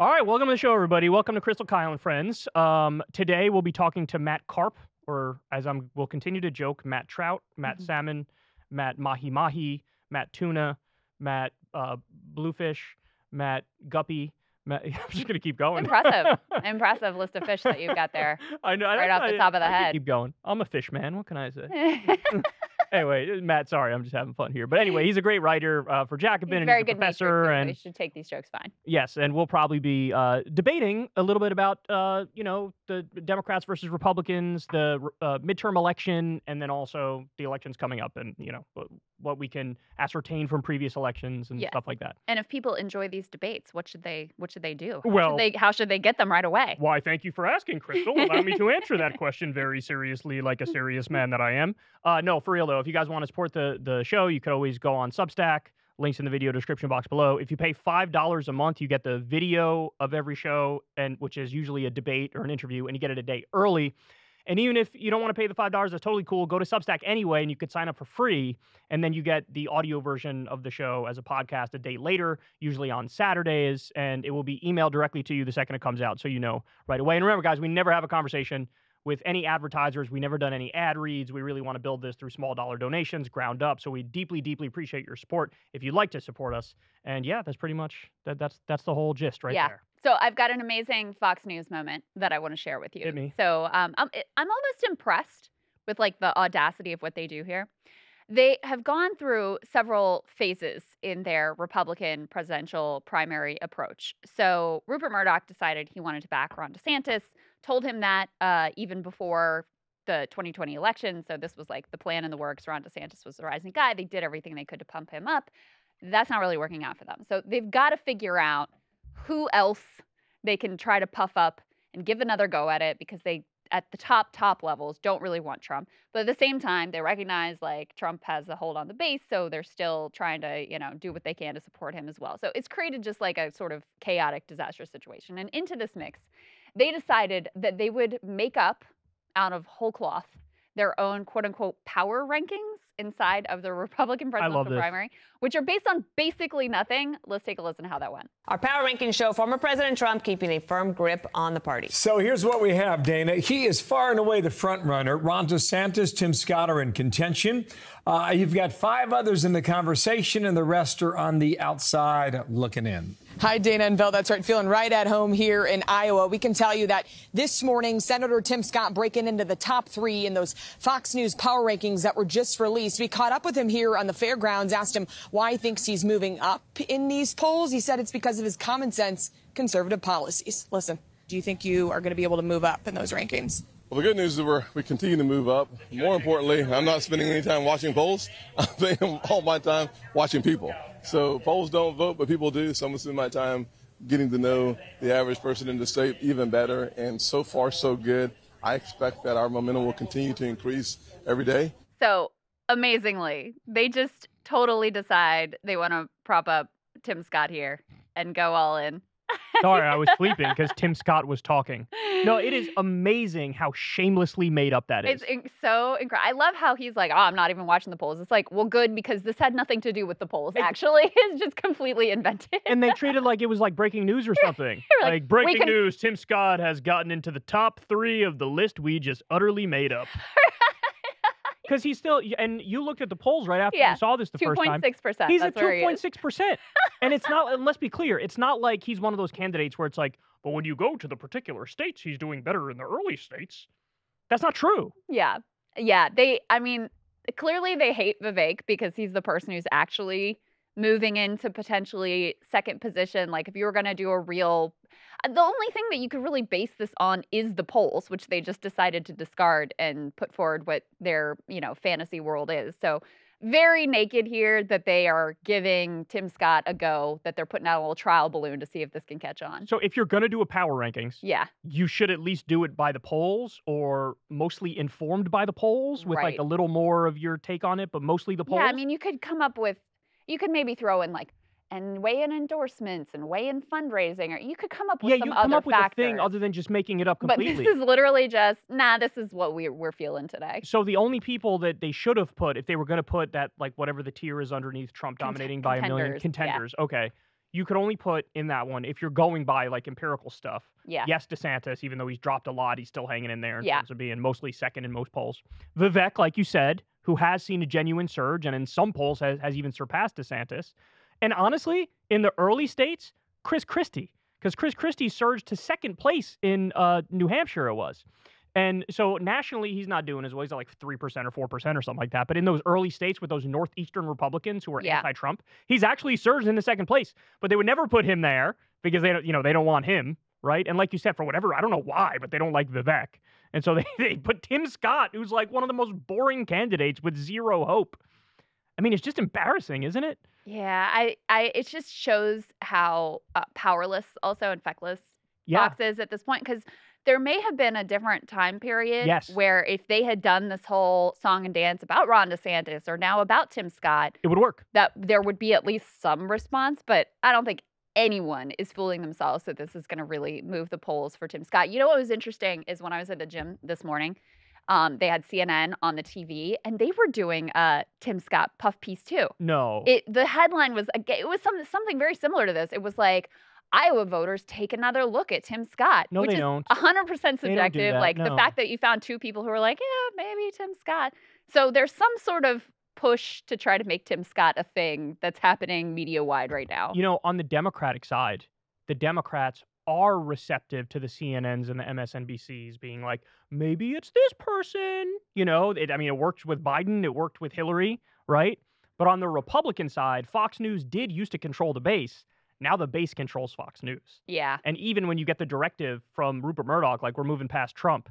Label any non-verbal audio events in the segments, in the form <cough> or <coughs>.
All right, welcome to the show, everybody. Welcome to Krystal Kyle and Friends. Um, today we'll be talking to Matt Karp, or as I'm, we'll continue to joke, Matt Trout, Matt Mhm. Salmon, Matt Mahi Mahi, Matt Tuna, Matt uh, Bluefish, Matt Guppy. Matt, <laughs> I'm just gonna keep going. Impressive. <laughs> Impressive list of fish that you've got there. <laughs> I know. I- Right off the top of the I head. Keep going. I'm a fish man. What can I say? Anyway, Matt, sorry, I'm just having fun here. But anyway, he's a great writer uh, for Jacobin, He's and very he's a good professor, natured, and you should take these jokes fine. Yes, and we'll probably be uh, debating a little bit about, uh, you know, the Democrats versus Republicans, the uh, midterm election, and then also the elections coming up, and you know what, we can ascertain from previous elections and Yeah. stuff like that. And if people enjoy these debates, what should they what should they do? How Well- should they, how should they get them right away? Why? Thank you for asking, Krystal. Allow me to answer that question very seriously, like a serious man that I am. Uh, no, for real though. If you guys want to support the the show, you could always go on Substack. Links in the video description box below. If you pay five dollars a month, you get the video of every show, and which is usually a debate or an interview, and you get it a day early. And even if you don't want to pay the five dollars, that's totally cool. Go to Substack anyway, and you could sign up for free, and then you get the audio version of the show as a podcast a day later, usually on Saturdays, and it will be emailed directly to you the second it comes out, so you know right away. And remember, guys, we never have a conversation with any advertisers. We never done any ad reads. We really want to build this through small dollar donations, ground up. So we deeply, deeply appreciate your support if you'd like to support us. And yeah, that's pretty much that. That's that's the whole gist right Yeah. there. So I've got an amazing Fox News moment that I want to share with you. Hit me. So um, I'm I'm almost impressed with like the audacity of what they do here. They have gone through several phases in their Republican presidential primary approach. So Rupert Murdoch decided he wanted to back Ron DeSantis, told him that uh, even before the 2020 election. So this was like the plan in the works. Ron DeSantis was the rising guy. They did everything they could to pump him up. That's not really working out for them. So they've got to figure out who else they can try to puff up and give another go at it because they at the top top levels don't really want Trump. But at the same time, they recognize like Trump has a hold on the base, so they're still trying to, you know, do what they can to support him as well. So it's created just like a sort of chaotic, disastrous situation. And into this mix, they decided that they would make up out of whole cloth their own quote unquote power rankings inside of the Republican presidential primary, which are based on basically nothing. Let's take a listen to how that went. Our power rankings show former President Trump keeping a firm grip on the party. So here's what we have, Dana. He is far and away the front runner. Ron DeSantis, Tim Scott are in contention. Uh, you've got five others in the conversation, and the rest are on the outside looking in. Hi, Dana and Bill. That's right. Feeling right at home here in Iowa. We can tell you that this morning, Senator Tim Scott breaking into the top three in those Fox News power rankings that were just released. We caught up with him here on the fairgrounds, asked him why he thinks he's moving up in these polls. He said it's because of his common sense conservative policies. Listen, do you think you are going to be able to move up in those rankings? Well, the good news is we're, we continue to move up. More importantly, I'm not spending any time watching polls. <laughs> I'm spending all my time watching people. So polls don't vote, but people do. So I'm going to spend my time getting to know the average person in the state even better. And so far, so good. I expect that our momentum will continue to increase every day. So amazingly, they just totally decide they want to prop up Tim Scott here and go all in. Sorry, I was sleeping because Tim Scott was talking. No, it is amazing how shamelessly made up that is. It's in- so incredible. I love how he's like, "Oh, I'm not even watching the polls." It's like, well, good because this had nothing to do with the polls. It- Actually, <laughs> it's just completely invented. and they treated like it was like breaking news or <laughs> something. like, like breaking can-" news: Tim Scott has gotten into the top three of the list we just utterly made up. <laughs> Because he's still, and you looked at the polls right after Yeah, you saw this the Two first point time. six percent. He's That's at where he two is. point six percent, <laughs> and it's not. And let's be clear, it's not like he's one of those candidates where it's like, but when you go to the particular states, he's doing better in the early states. That's not true. Yeah. Yeah. They, I mean, clearly they hate Vivek because he's the person who's actually moving into potentially second position. Like, if you were going to do a real, the only thing that you could really base this on is the polls, which they just decided to discard and put forward what their, you know, fantasy world is. So, very naked here that they are giving Tim Scott a go, that they're putting out a little trial balloon to see if this can catch on. So if you're gonna do a power rankings, Yeah. you should at least do it by the polls or mostly informed by the polls with like a little more of your take on it, but mostly the polls. Yeah, I mean, you could come up with, you could maybe throw in like, and weigh in endorsements and weigh in fundraising, or you could come up with yeah, some you other come up with a thing other than just making it up completely. but this is literally just, nah, this is what we're, we're feeling today. So the only people that they should have put, if they were going to put that, like whatever the tier is underneath Trump Cont- dominating by a million contenders, yeah. okay, you could only put in that one if you're going by like empirical stuff. Yeah. Yes, DeSantis, even though he's dropped a lot, he's still hanging in there in Yeah. terms of being mostly second in most polls. Vivek, like you said, who has seen a genuine surge and in some polls has, has even surpassed DeSantis. And honestly, in the early states, Chris Christie, because Chris Christie surged to second place in uh, New Hampshire, it was. And so nationally, he's not doing as well. He's at like 3% or 4% or something like that. But in those early states with those Northeastern Republicans who are Yeah. anti Trump, he's actually surged into second place. But they would never put him there because they don't, you know, they don't want him, right? And like you said, for whatever, I don't know why, but they don't like Vivek. And so <laughs> they, they put Tim Scott, who's like one of the most boring candidates with zero hope. I mean, it's just embarrassing, isn't it? Yeah, I, I, it just shows how uh, powerless also and feckless Yeah. Fox is at this point because there may have been a different time period Yes. where if they had done this whole song and dance about Ron DeSantis or now about Tim Scott, It would work. that there would be at least some response. But I don't think anyone is fooling themselves that this is going to really move the polls for Tim Scott. You know what was interesting is when I was at the gym this morning, um, they had CNN on the TV and they were doing a Tim Scott puff piece too. No. It the headline was it was some, something very similar to this. It was like Iowa voters take another look at Tim Scott, No, which they is don't. 100% They don't do subjective. that, Like the fact that you found two people who were like, yeah, maybe Tim Scott. So there's some sort of push to try to make Tim Scott a thing that's happening media wide right now. You know, on the Democratic side, the Democrats are receptive to the CNNs and the MSNBCs being like, maybe it's this person. You know, it, I mean, it worked with Biden, it worked with Hillary, right? But on the Republican side, Fox News did used to control the base. Now the base controls Fox News. yeah. And even when you get the directive from Rupert Murdoch, like we're moving past Trump,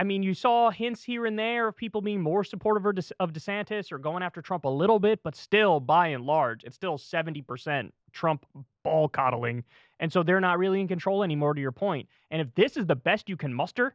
I mean, you saw hints here and there of people being more supportive of De- of DeSantis or going after Trump a little bit, but still, by and large, it's still 70% Trump ball coddling. And so they're not really in control anymore, to your point. And if this is the best you can muster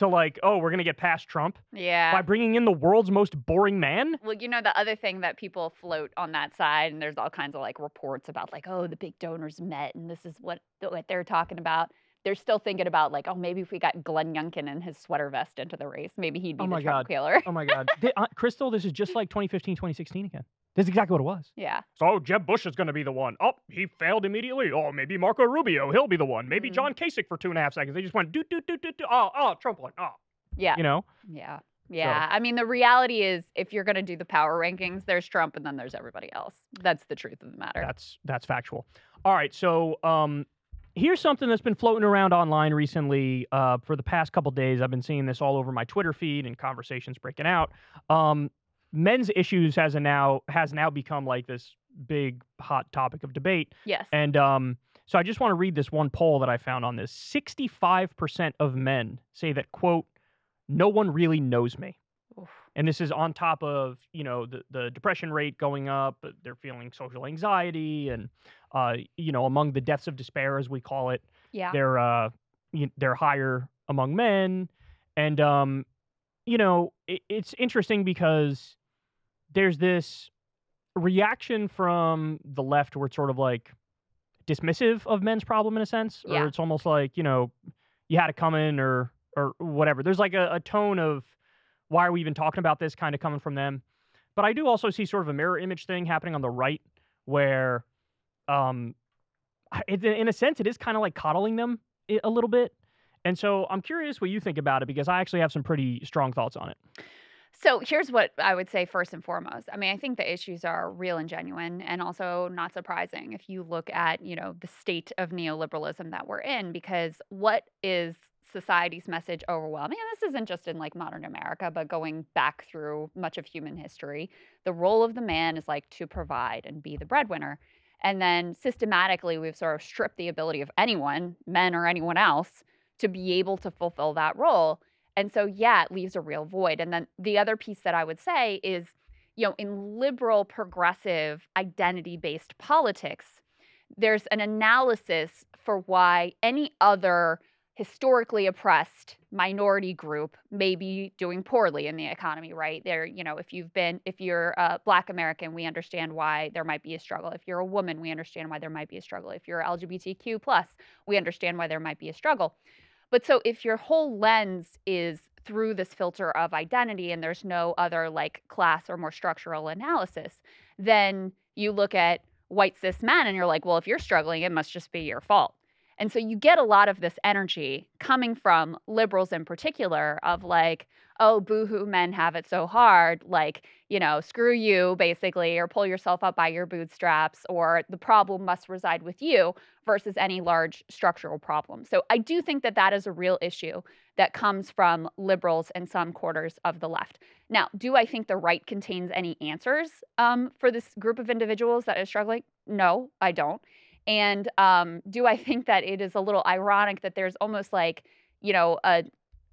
to, like, oh, we're going to get past Trump Yeah. by bringing in the world's most boring man, Well, you know, the other thing that people float on that side, and there's all kinds of like reports about like, oh, the big donors met and this is what, what they're talking about. They're still thinking about like, oh, maybe if we got Glenn Youngkin and his sweater vest into the race, maybe he'd be Oh my Trump God. killer. oh my God. Th- uh, Krystal, this is just like 2015, 2016 again. This is exactly what it was. yeah. So Jeb Bush is going to be the one. Oh, he failed immediately. Oh, maybe Marco Rubio, he'll be the one. Maybe Mhm. John Kasich for two and a half seconds. They just went do do do do do. Oh, oh, Trump won. Oh, Yeah. you know. Yeah. Yeah. I mean, the reality is if you're going to do the power rankings, there's Trump and then there's everybody else. That's the truth of the matter. That's that's factual. All right, so um, here's something that's been floating around online recently. Uh, for the past couple days, I've been seeing this all over my Twitter feed and conversations breaking out. Um, men's issues has a now has now become like this big hot topic of debate. yes. And um, so I just want to read this one poll that I found on this. 65% of men say that, quote, no one really knows me. And this is on top of, you know, the, the depression rate going up. They're feeling social anxiety and, uh, you know, among the deaths of despair, as we call it, yeah. they're, uh, they're higher among men. And, um, you know, it, it's interesting because there's this reaction from the left where it's sort of like dismissive of men's problem in a sense, or Yeah. it's almost like you know you had to come in or or whatever. There's like a, a tone of why are we even talking about this kind of coming from them. But I do also see sort of a mirror image thing happening on the right where, um, it, in a sense, it is kind of like coddling them a little bit. And so I'm curious what you think about it because I actually have some pretty strong thoughts on it. So here's what I would say first and foremost. I mean, I think the issues are real and genuine and also not surprising if you look at, you know, the state of neoliberalism that we're in because what is society's message overwhelming? And this isn't just in like modern America, but going back through much of human history. The role of the man is like to provide and be the breadwinner. And then systematically, we've sort of stripped the ability of anyone, men or anyone else, to be able to fulfill that role. And so, yeah, it leaves a real void. And then the other piece that I would say is, you know, in liberal, progressive, identity based politics, there's an analysis for why any other historically oppressed minority group may be doing poorly in the economy right there you know if you've been if you're a black american we understand why there might be a struggle if you're a woman we understand why there might be a struggle if you're lgbtq plus we understand why there might be a struggle but so if your whole lens is through this filter of identity and there's no other like class or more structural analysis, then you look at, white cis men. And you're like, well, if you're struggling, it must just be your fault. And so you get a lot of this energy coming from liberals in particular of like, oh, boohoo, men have it so hard. Like, you know, screw you, basically, or pull yourself up by your bootstraps, or the problem must reside with you versus any large structural problem. So I do think that that is a real issue that comes from liberals and some quarters of the left. Now, do I think the right contains any answers um, for this group of individuals that is struggling? No, I don't. And um, do I think that it is a little ironic that there's almost like, you know, a,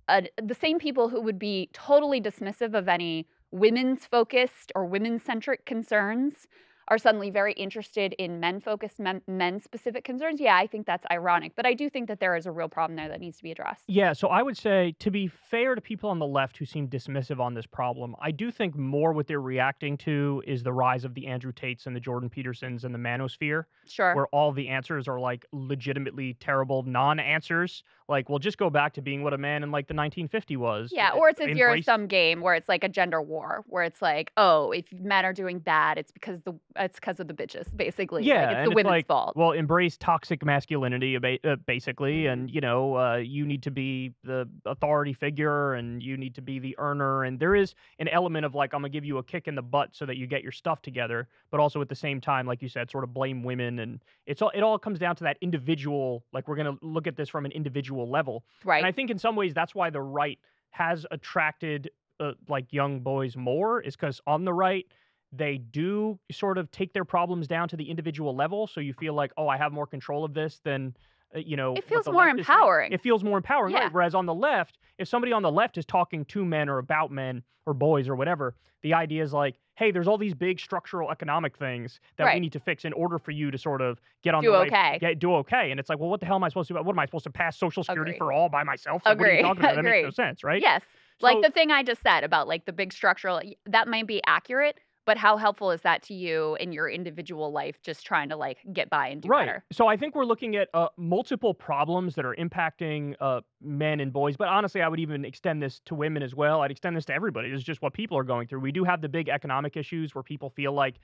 a, the same people who would be totally dismissive of any women's focused or women centric concerns are suddenly very interested in men focused, men specific concerns. Yeah, I think that's ironic, but I do think that there is a real problem there that needs to be addressed. Yeah, so I would say to be fair to people on the left who seem dismissive on this problem, I do think more what they're reacting to is the rise of the Andrew Tates and the Jordan Petersons and the manosphere. Sure. Where all the answers are like legitimately terrible non answers. Like, well, just go back to being what a man in like the 1950 was. Yeah, or it's a zero sum game where it's like a gender war, where it's like, oh, if men are doing bad, it's because the it's because of the bitches, basically. Yeah, like, it's the women's like, fault. Well, embrace toxic masculinity, uh, basically, and you know, uh, you need to be the authority figure, and you need to be the earner, and there is an element of like, I'm gonna give you a kick in the butt so that you get your stuff together, but also at the same time, like you said, sort of blame women, and it's all it all comes down to that individual. Like, we're gonna look at this from an individual level, right? And I think in some ways that's why the right has attracted uh, like young boys more, is because on the right they do sort of take their problems down to the individual level. So you feel like, oh, I have more control of this than, uh, you know, it feels more empowering. It feels more empowering, yeah. right? Whereas on the left, if somebody on the left is talking to men or about men or boys or whatever, the idea is like, hey, there's all these big structural economic things that right. we need to fix in order for you to sort of get on do the okay. right, get do okay. And it's like, well, what the hell am I supposed to do? What am I supposed to pass Social Security for all by myself? Agree. What are you talking about? That Agree. makes no <laughs> sense, right? Yes. Like the thing I just said about like the big structural, that might be accurate, but how helpful is that to you in your individual life, just trying to like get by and do right. better? So I think we're looking at uh, multiple problems that are impacting uh, men and boys. But honestly, I would even extend this to women as well. I'd extend this to everybody. It's just what people are going through. We do have the big economic issues where people feel like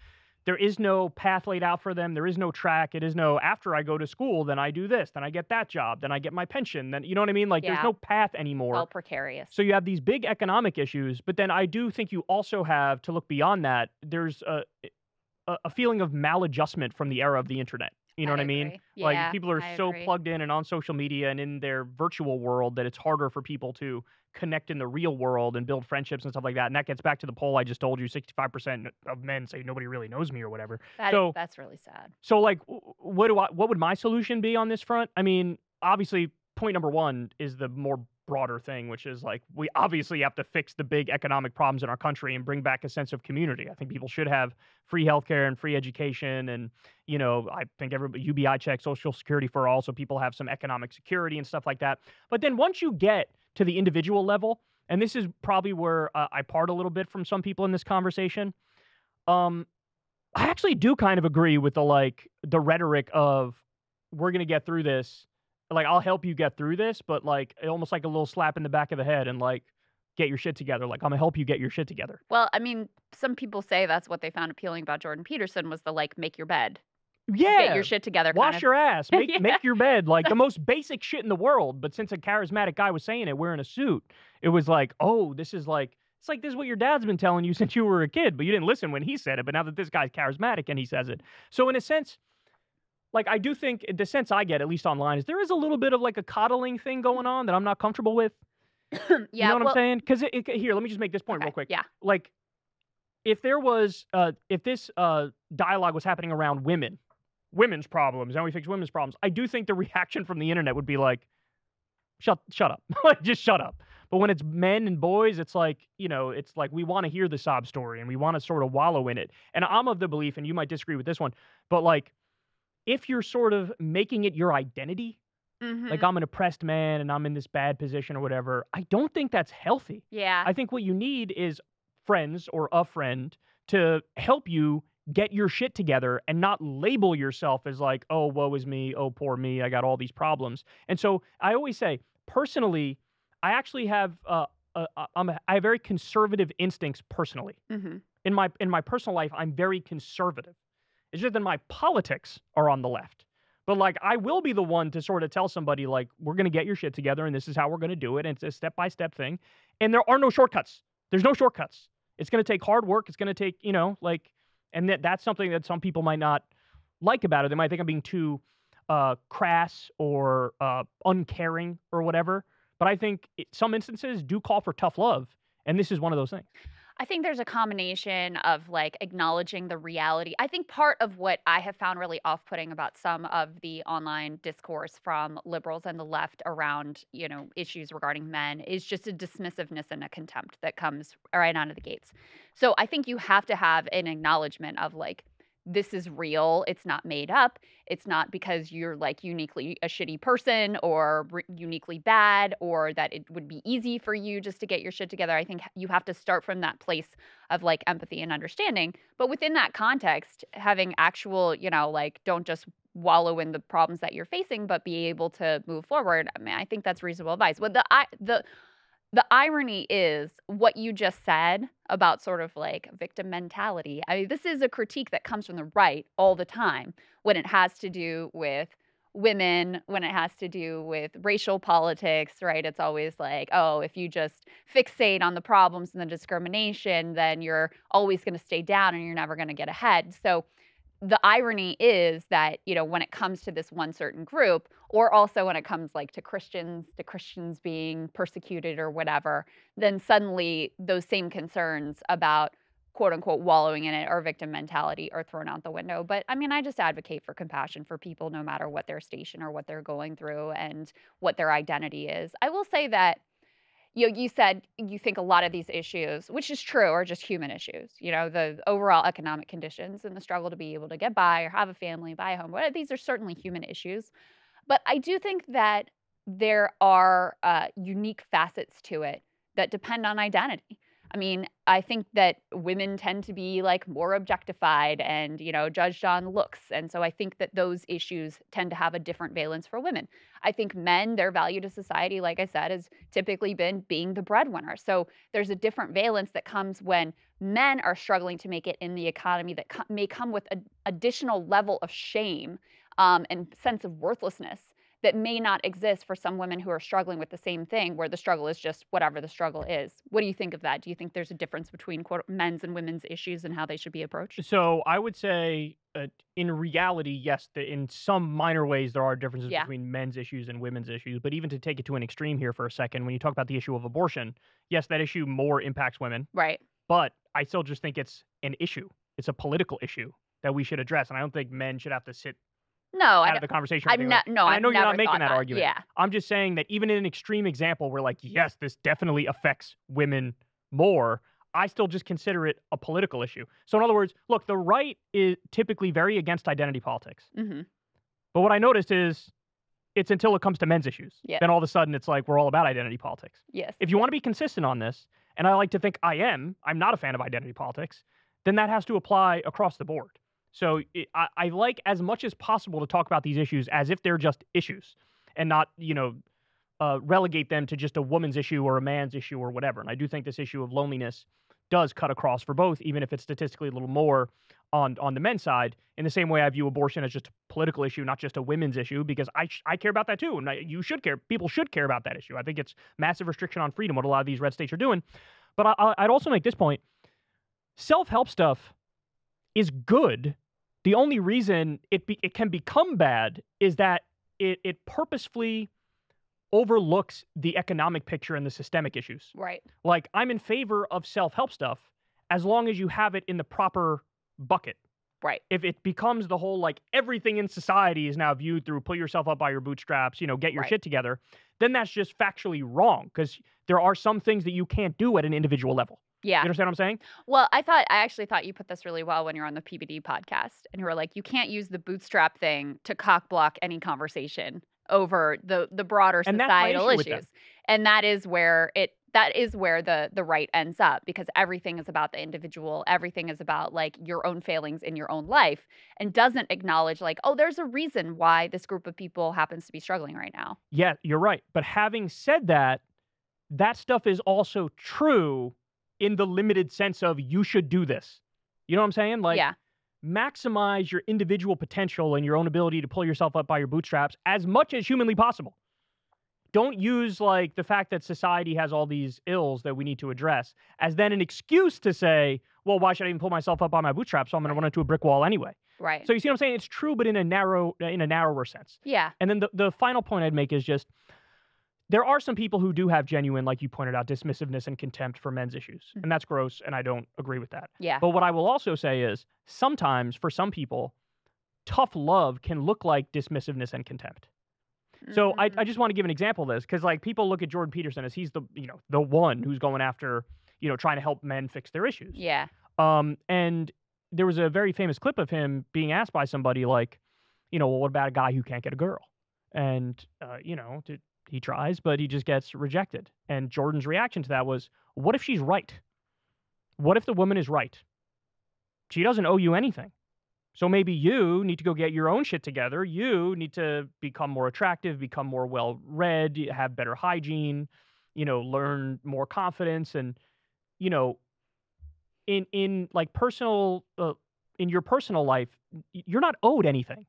there is no path laid out for them. There is no track. It is no after I go to school, then I do this, then I get that job, then I get my pension. Then you know what I mean? Like Yeah. there's no path anymore. All precarious. So you have these big economic issues, but then I do think you also have to look beyond that. There's a a, a feeling of maladjustment from the era of the internet. You know I what I mean? agree. Like people are I so agree. plugged in and on social media and in their virtual world that it's harder for people to connect in the real world and build friendships and stuff like that. And that gets back to the poll I just told you: 65% of men say nobody really knows me or whatever. That- so that's really sad. so like what do I what would my solution be on this front? I mean, obviously point number 1 is the more broader thing which is like we obviously have to fix the big economic problems in our country and bring back a sense of community. I think people should have free healthcare and free education and you know, I think everybody UBI check social security for all so people have some economic security and stuff like that. But then once you get to the individual level, and this is probably where uh, I part a little bit from some people in this conversation, um I actually do kind of agree with the like the rhetoric of we're gonna get through this. Like I'll help you get through this, but like almost like a little slap in the back of the head and like get your shit together. Like I'm gonna help you get your shit together. Well, I mean, some people say that's what they found appealing about Jordan Peterson was the like make your bed, Yeah. get your shit together. Wash kind of. your ass. <laughs> Make Yeah. make your bed. Like the most basic shit in the world. But since a charismatic guy was saying it wearing a suit, it was like, oh, this is like it's like this is what your dad's been telling you <laughs> since you were a kid, but you didn't listen when he said it. But now that this guy's charismatic and he says it. So in a sense, like I do think the sense I get, at least online, is there is a little bit of like a coddling thing going on that I'm not comfortable with. <coughs> yeah, you know what well, I'm saying? Because it, it- here, let me just make this point real quick. Yeah, like if there was uh if this uh dialogue was happening around women women's problems and we fix women's problems i do think the <laughs> reaction from the internet would be like shut shut up. <laughs> Like just shut up. But when it's men and boys it's like you know it's like we want to hear the sob story and we want to sort of wallow in it. And i'm of the belief and you might disagree with this one but like if you're sort of making it your identity Mhm. like i'm an oppressed man and i'm in this bad position or whatever i don't think that's healthy yeah. I think what you need is friends or a friend to help you get your shit together and not label yourself as like, oh, woe is me, oh, poor me, I got all these problems. And so I always say, personally, I actually have uh, uh, uh, I'm a, I have very conservative instincts personally. hmm In my in my personal life, I'm very conservative. It's just that my politics are on the left. But like, I will be the one to sort of tell somebody, like, we're going to get your shit together and this is how we're going to do it. And it's a step by step thing. And there are no shortcuts. There's no shortcuts. It's going to take hard work. It's going to take, you know, like, and that, that's something that some people might not like about it. They might think I'm being too uh, crass or uh, uncaring or whatever. But I think it, some instances do call for tough love. And this is one of those things. I think there's a combination of like acknowledging the reality. I think part of what I have found really off putting about some of the online discourse from liberals and the left around, you know, issues regarding men is just a dismissiveness and a contempt that comes right out of the gates. So I think you have to have an acknowledgement of like, this is real. It's not made up. It's not because you're like uniquely a shitty person or re- uniquely bad or that it would be easy for you just to get your shit together. I think you have to start from that place of like empathy and understanding. But within that context, having actual, you know, like don't just wallow in the problems that you're facing, but be able to move forward. I mean, I think that's reasonable advice. But the I the the irony is what you just said about sort of like victim mentality. I mean, this is a critique that comes from the right all the time when it has to do with women, when it has to do with racial politics, right? It's always like, oh, if you just fixate on the problems and the discrimination, then you're always going to stay down and you're never going to get ahead. So the irony is that you know when it comes to this one certain group or also when it comes like to christians to christians being persecuted or whatever then suddenly those same concerns about quote unquote wallowing in it or victim mentality are thrown out the window but i mean i just advocate for compassion for people no matter what their station or what they're going through and what their identity is i will say that you know, you said you think a lot of these issues, which is true, are just human issues. You know, the overall economic conditions and the struggle to be able to get by or have a family, buy a home. These are certainly human issues. But I do think that there are uh, unique facets to it that depend on identity. I mean, I think that women tend to be like more objectified and, you know, judged on looks. And so I think that those issues tend to have a different valence for women. I think men, their value to society, like I said, has typically been being the breadwinner. So there's a different valence that comes when men are struggling to make it in the economy that co- may come with an additional level of shame um, and sense of worthlessness that may not exist for some women who are struggling with the same thing, where the struggle is just whatever the struggle is. What do you think of that? Do you think there's a difference between quote, men's and women's issues and how they should be approached? So I would say, uh, in reality, yes, the, in some minor ways, there are differences Yeah. between men's issues and women's issues. But even to take it to an extreme here for a second, when you talk about the issue of abortion, yes, that issue more impacts women. Right. But I still just think it's an issue. It's a political issue that we should address. And I don't think men should have to sit No, out I of the conversation. I've ne- like- no, I I've know you're not making thought that, argument. Yeah. I'm just saying that even in an extreme example where, like, yes, this definitely affects women more, I still just consider it a political issue. So, in other words, look, the right is typically very against identity politics. hmm But what I noticed is it's until it comes to men's issues. Yeah. Then all of a sudden it's like we're all about identity politics. Yes. If you want to be consistent on this, and I like to think I am, I'm not a fan of identity politics, then that has to apply across the board. So it, I, I like as much as possible to talk about these issues as if they're just issues and not, you know, uh, relegate them to just a woman's issue or a man's issue or whatever. And I do think this issue of loneliness does cut across for both, even if it's statistically a little more on on the men's side. In the same way, I view abortion as just a political issue, not just a women's issue, because I I care about that too, and I, you should care. People should care about that issue. I think it's massive restriction on freedom what a lot of these red states are doing. But I- I'd also make this point: self help stuff is good. The only reason it be, it can become bad is that it it purposefully overlooks the economic picture and the systemic issues. Right. Like I'm in favor of self-help stuff as long as you have it in the proper bucket. Right. If it becomes the whole like everything in society is now viewed through pull yourself up by your bootstraps, you know, get your Right. shit together, then that's just factually wrong because there are some things that you can't do at an individual level. Yeah. You understand what I'm saying? Well, I thought I actually thought you put this really well when you're on the PBD podcast, and you were like, you can't use the bootstrap thing to cock block any conversation over the the broader And societal issue issues, and that is where it that is where the the right ends up because everything is about the individual, everything is about like your own failings in your own life, and doesn't acknowledge like, oh, there's a reason why this group of people happens to be struggling right now. Yeah, you're right. But having said that, that stuff is also true in the limited sense of you should do this. You know what I'm saying? Like yeah, maximize your individual potential and your own ability to pull yourself up by your bootstraps as much as humanly possible. Don't use like the fact that society has all these ills that we need to address as then an excuse to say, well, why should I even pull myself up by my bootstraps? So I'm going to run into a brick wall anyway. Right. So you see what I'm saying? It's true, but in a narrow, in a narrower sense. yeah. And then the, the final point I'd make is just there are some people who do have genuine, like you pointed out, dismissiveness and contempt for men's issues. Mhm. And that's gross, and I don't agree with that. Yeah. But what I will also say is sometimes for some people, tough love can look like dismissiveness and contempt. So I. I just want to give an example of this because like people look at Jordan Peterson as he's the you know the one who's going after you know trying to help men fix their issues. yeah. Um, and there was a very famous clip of him being asked by somebody like, you know, well, what about a guy who can't get a girl? And uh, you know, t- he tries, but he just gets rejected. And Jordan's reaction to that was, what if she's right? What if the woman is right? She doesn't owe you anything. So maybe you need to go get your own shit together. You need to become more attractive, become more well read, have better hygiene, you know, learn more confidence and you know, in in like personal uh, in your personal life, you're not owed anything.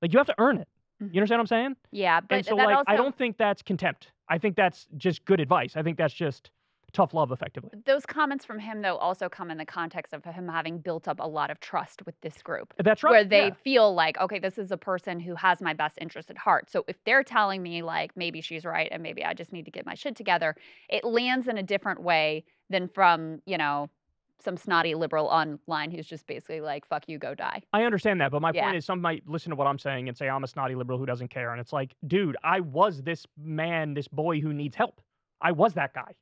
Like you have to earn it. Mhm. You understand what I'm saying? Yeah. But and so like also I don't think that's contempt. I think that's just good advice. I think that's just tough love effectively. those comments from him though also come in the context of him having built up a lot of trust with this group. That's right. where they yeah. feel like, okay, this is a person who has my best interest at heart. So if they're telling me like maybe she's right and maybe I just need to get my shit together, it lands in a different way than from, you know, some snotty liberal online who's just basically like, fuck you, go die. I understand that, but my Yeah. point is some might listen to what I'm saying and say I'm a snotty liberal who doesn't care. And it's like, dude, I was this man, this boy who needs help. I was that guy.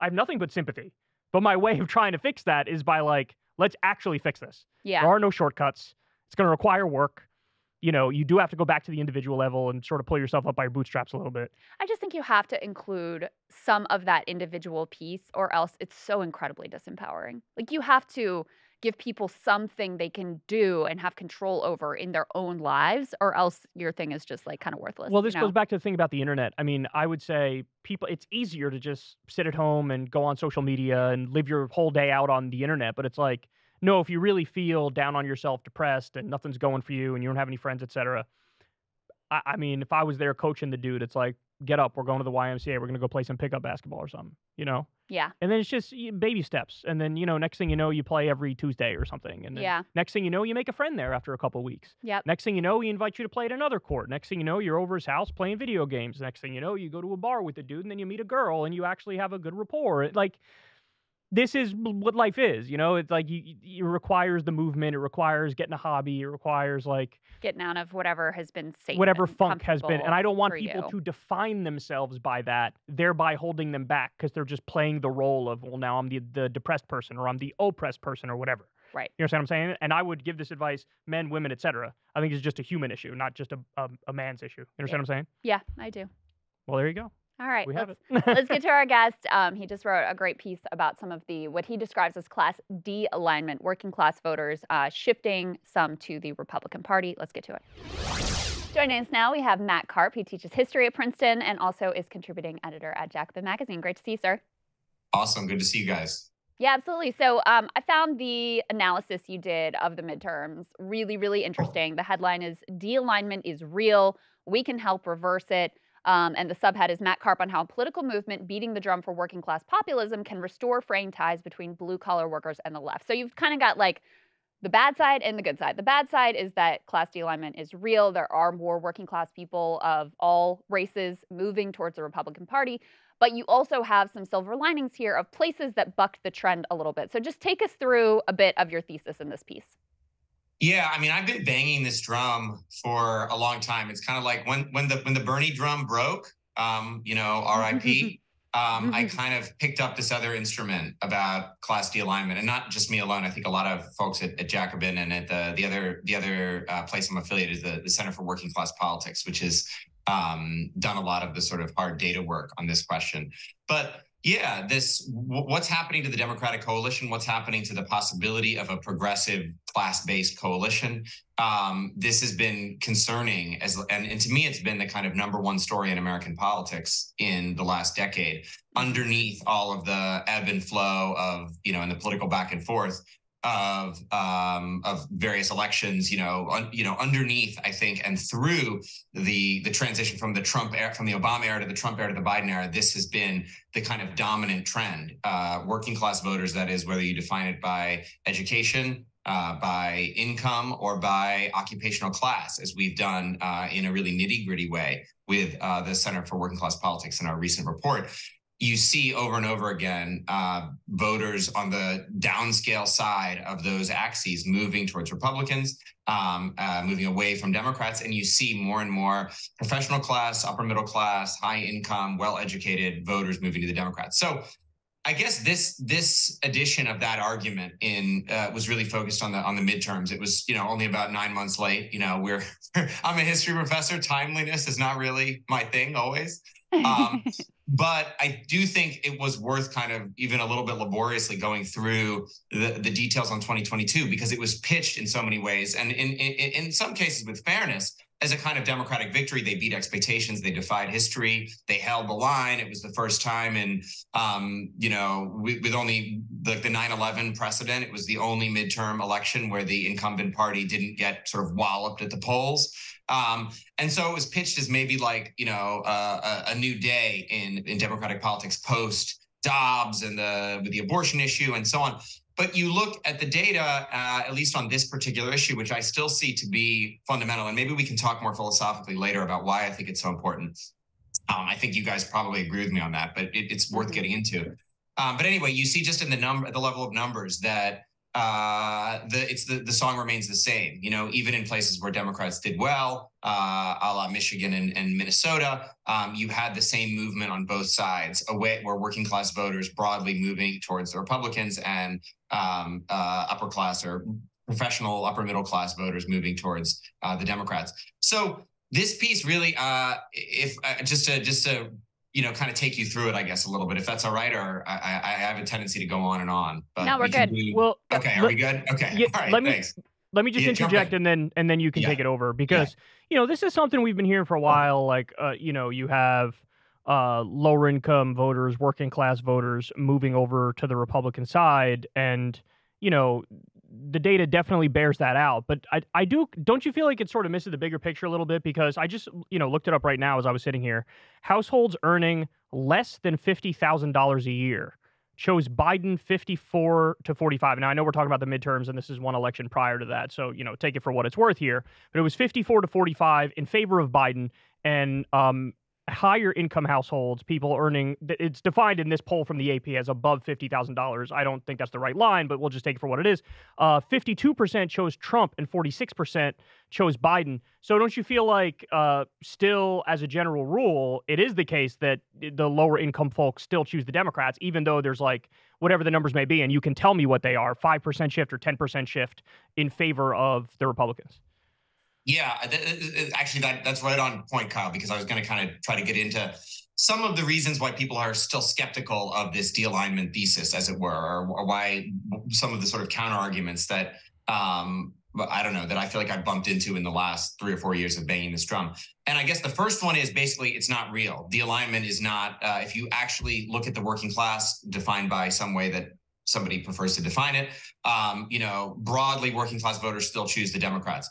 I have nothing but sympathy. But my way of trying to fix that is by like, let's actually fix this. Yeah. There are no shortcuts. It's going to require work. You know, you do have to go back to the individual level and sort of pull yourself up by your bootstraps a little bit. I just think you have to include some of that individual piece or else it's so incredibly disempowering. Like you have to give people something they can do and have control over in their own lives or else your thing is just like kind of worthless. Well, you this know? goes back to the thing about the internet. I mean, I would say people, it's easier to just sit at home and go on social media and live your whole day out on the internet. But it's like, no, if you really feel down on yourself, depressed, and nothing's going for you, and you don't have any friends, etc. I, I mean, if I was there coaching the dude, it's like, get up, we're going to the YMCA, we're going to go play some pickup basketball or something, you know? Yeah. And then it's just baby steps. And then, you know, next thing you know, you play every Tuesday or something. And then Yeah. next thing you know, you make a friend there after a couple weeks. Yep. Next thing you know, he invites you to play at another court. Next thing you know, you're over his house playing video games. Next thing you know, you go to a bar with the dude and then you meet a girl and you actually have a good rapport. It- Like, this is what life is, you know? It's like you, it requires the movement, it requires getting a hobby, it requires like Getting out of whatever has been safe. whatever funk has been. And I don't want people you. to define themselves by that, thereby holding them back because they're just playing the role of, well, now I'm the, the depressed person or I'm the oppressed person or whatever. Right. You understand what I'm saying? And I would give this advice, men, women, etc. I think it's just a human issue, not just a, a, a man's issue. You understand what I'm saying? Yeah, I do. Well, there you go. All right. We have let's, it. let's get <laughs> to our guest. Um, he just wrote a great piece about some of the what he describes as class de-alignment, working class voters uh, shifting some to the Republican Party. Let's get to it. Joining us now, we have Matt Karp. He teaches history at Princeton and also is contributing editor at Jacobin Magazine. Great to see you, sir. Awesome. Good to see you guys. Yeah, absolutely. So um, I found the analysis you did of the midterms really, really interesting. The headline is De-alignment is real. We can help reverse it. Um, and the subhead is Matt Karp on how a political movement beating the drum for working class populism can restore fraying ties between blue collar workers and the left. So you've kind of got like the bad side and the good side. The bad side is that class de-alignment is real. There are more working class people of all races moving towards the Republican Party. But you also have some silver linings here of places that bucked the trend a little bit. So just take us through a bit of your thesis in this piece. Yeah, I mean, I've been banging this drum for a long time. It's kind of like when when the when the Bernie drum broke, um, you know, R.I.P. um, I kind of picked up this other instrument about class de-alignment, and not just me alone. I think a lot of folks at, at Jacobin and at the the other the other uh, place I'm affiliated is the, the Center for Working Class Politics, which has um, done a lot of the sort of hard data work on this question. But yeah, this what's happening to the Democratic coalition? What's happening to the possibility of a progressive class-based coalition? Um, this has been concerning, as and, and to me, it's been the kind of number one story in American politics in the last decade. Underneath all of the ebb and flow of you know, and the political back and forth, of um, of various elections, you know, un, you know, underneath, I think, and through the the transition from the Trump era, from the Obama era to the Trump era to the Biden era, this has been the kind of dominant trend. Uh, working class voters, that is, whether you define it by education, uh, by income, or by occupational class, as we've done uh, in a really nitty gritty way with uh, the Center for Working Class Politics in our recent report you see over and over again uh, voters on the downscale side of those axes moving towards Republicans, um, uh, moving away from Democrats, and you see more and more professional class, upper middle class, high income, well educated voters moving to the Democrats. So. I guess this this edition of that argument in uh, was really focused on the on the midterms. It was you know only about nine months late. You know we're <laughs> I'm a history professor. Timeliness is not really my thing always. Um, <laughs> but I do think it was worth kind of even a little bit laboriously going through the, the details on 2022 because it was pitched in so many ways and in, in, in some cases with fairness as a kind of democratic victory. They beat expectations. They defied history. They held the line. It was the first time in, um, you know, with, with only the, the 9-11 precedent, it was the only midterm election where the incumbent party didn't get sort of walloped at the polls. Um, and so it was pitched as maybe like you know uh, a, a, new day in in Democratic politics post Dobbs and the with the abortion issue and so on. But you look at the data, uh, at least on this particular issue, which I still see to be fundamental, and maybe we can talk more philosophically later about why I think it's so important. Um, I think you guys probably agree with me on that, but it, it's worth mm-hmm. getting into. Um, but anyway, you see just in the number, the level of numbers that uh, the it's the the song remains the same. You know, even in places where Democrats did well, uh, a la Michigan and, and Minnesota, um, you had the same movement on both sides, away where working class voters broadly moving towards the Republicans and um, uh, upper class or professional upper middle class voters moving towards uh, the Democrats. So this piece really, uh, if uh, just to just to you know, kind of take you through it, I guess, a little bit, if that's all right. Or I, I have a tendency to go on and on. But no, we're we good. Well, okay, are we good? Okay, yeah, all right. Let me thanks. let me just yeah, interject, and then and then you can yeah. take it over because you know this is something we've been hearing for a while. Like, uh, you know, you have uh, lower income voters, working class voters moving over to the Republican side, and you know the data definitely bears that out. But I, I do, don't you feel like it sort of misses the bigger picture a little bit? Because I just, you know, looked it up right now as I was sitting here. Households earning less than $50,000 a year chose Biden 54 to 45. Now, I know we're talking about the midterms and this is one election prior to that. So, you know, take it for what it's worth here. But it was 54 to 45 in favor of Biden. And um, higher income households, people earning, it's defined in this poll from the AP as above $50,000. I don't think that's the right line, but we'll just take it for what it is. Uh, 52% chose Trump and 46% chose Biden. So don't you feel like, uh, still, as a general rule, it is the case that the lower income folks still choose the Democrats, even though there's like whatever the numbers may be, and you can tell me what they are 5% shift or 10% shift in favor of the Republicans? Yeah, actually, that that's right on point, Kyle. Because I was going to kind of try to get into some of the reasons why people are still skeptical of this de-alignment thesis, as it were, or, or why some of the sort of counter arguments that um, I don't know that I feel like I bumped into in the last three or four years of banging this drum. And I guess the first one is basically it's not real. The alignment is not. Uh, if you actually look at the working class defined by some way that somebody prefers to define it, um, you know, broadly working class voters still choose the Democrats.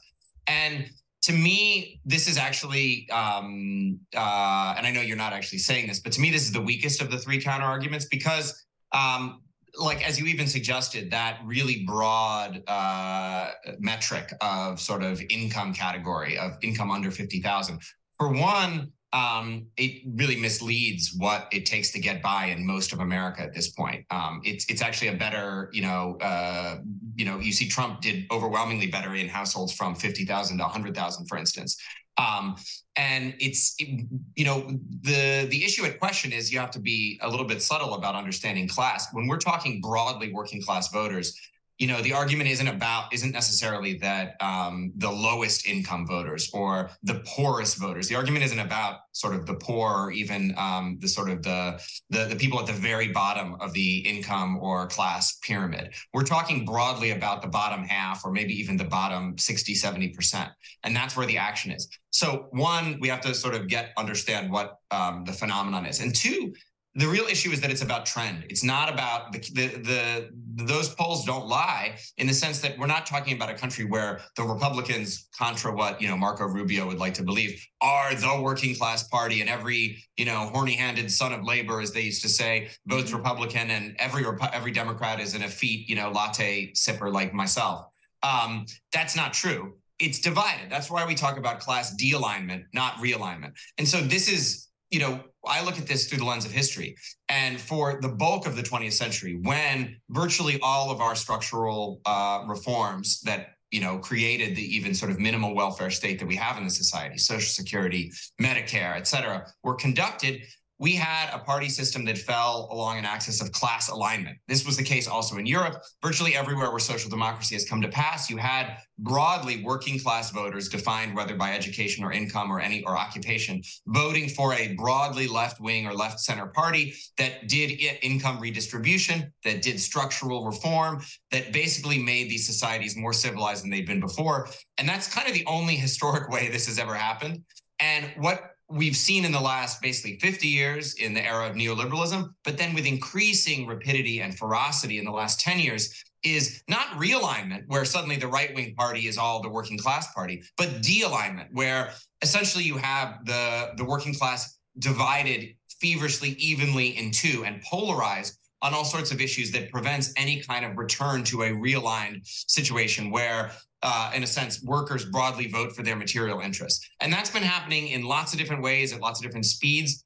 And to me, this is actually, um, uh, and I know you're not actually saying this, but to me, this is the weakest of the three counter arguments because, um, like as you even suggested, that really broad uh, metric of sort of income category of income under fifty thousand. For one, um, it really misleads what it takes to get by in most of America at this point. Um, it's it's actually a better, you know, uh, you know, you see Trump did overwhelmingly better in households from fifty thousand to hundred thousand, for instance. Um, and it's it, you know the the issue at question is you have to be a little bit subtle about understanding class when we're talking broadly working class voters you know the argument isn't about isn't necessarily that um, the lowest income voters or the poorest voters. The argument isn't about sort of the poor or even um, the sort of the, the the people at the very bottom of the income or class pyramid. We're talking broadly about the bottom half or maybe even the bottom 60 70% and that's where the action is. So one we have to sort of get understand what um, the phenomenon is. And two the real issue is that it's about trend. It's not about the, the, the those polls don't lie in the sense that we're not talking about a country where the Republicans, contra what you know Marco Rubio would like to believe, are the working class party, and every you know horny-handed son of labor, as they used to say, votes Republican, and every every Democrat is an effete you know latte sipper like myself. Um, that's not true. It's divided. That's why we talk about class de-alignment, not realignment. And so this is you know, I look at this through the lens of history. And for the bulk of the 20th century, when virtually all of our structural uh, reforms that you know created the even sort of minimal welfare state that we have in the society social security medicare et cetera were conducted we had a party system that fell along an axis of class alignment. This was the case also in Europe. Virtually everywhere where social democracy has come to pass, you had broadly working class voters defined whether by education or income or any or occupation voting for a broadly left wing or left center party that did income redistribution that did structural reform that basically made these societies more civilized than they'd been before and that's kind of the only historic way this has ever happened and what we've seen in the last basically 50 years in the era of neoliberalism, but then with increasing rapidity and ferocity in the last 10 years, is not realignment, where suddenly the right wing party is all the working class party, but de alignment, where essentially you have the, the working class divided feverishly, evenly in two and polarized on all sorts of issues that prevents any kind of return to a realigned situation where uh, in a sense, workers broadly vote for their material interests. And that's been happening in lots of different ways at lots of different speeds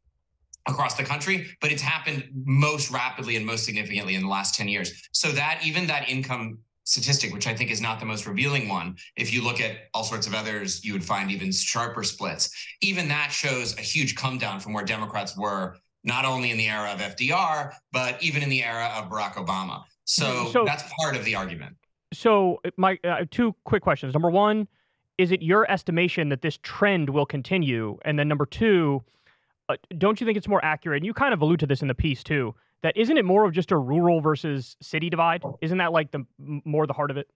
across the country, but it's happened most rapidly and most significantly in the last 10 years. So that even that income statistic, which I think is not the most revealing one, if you look at all sorts of others, you would find even sharper splits. Even that shows a huge come down from where Democrats were, not only in the era of FDR, but even in the era of Barack Obama. So, so that's part of the argument. So, my uh, two quick questions. Number one, is it your estimation that this trend will continue? And then number two, uh, don't you think it's more accurate? And you kind of allude to this in the piece too. That isn't it more of just a rural versus city divide? Isn't that like the more the heart of it?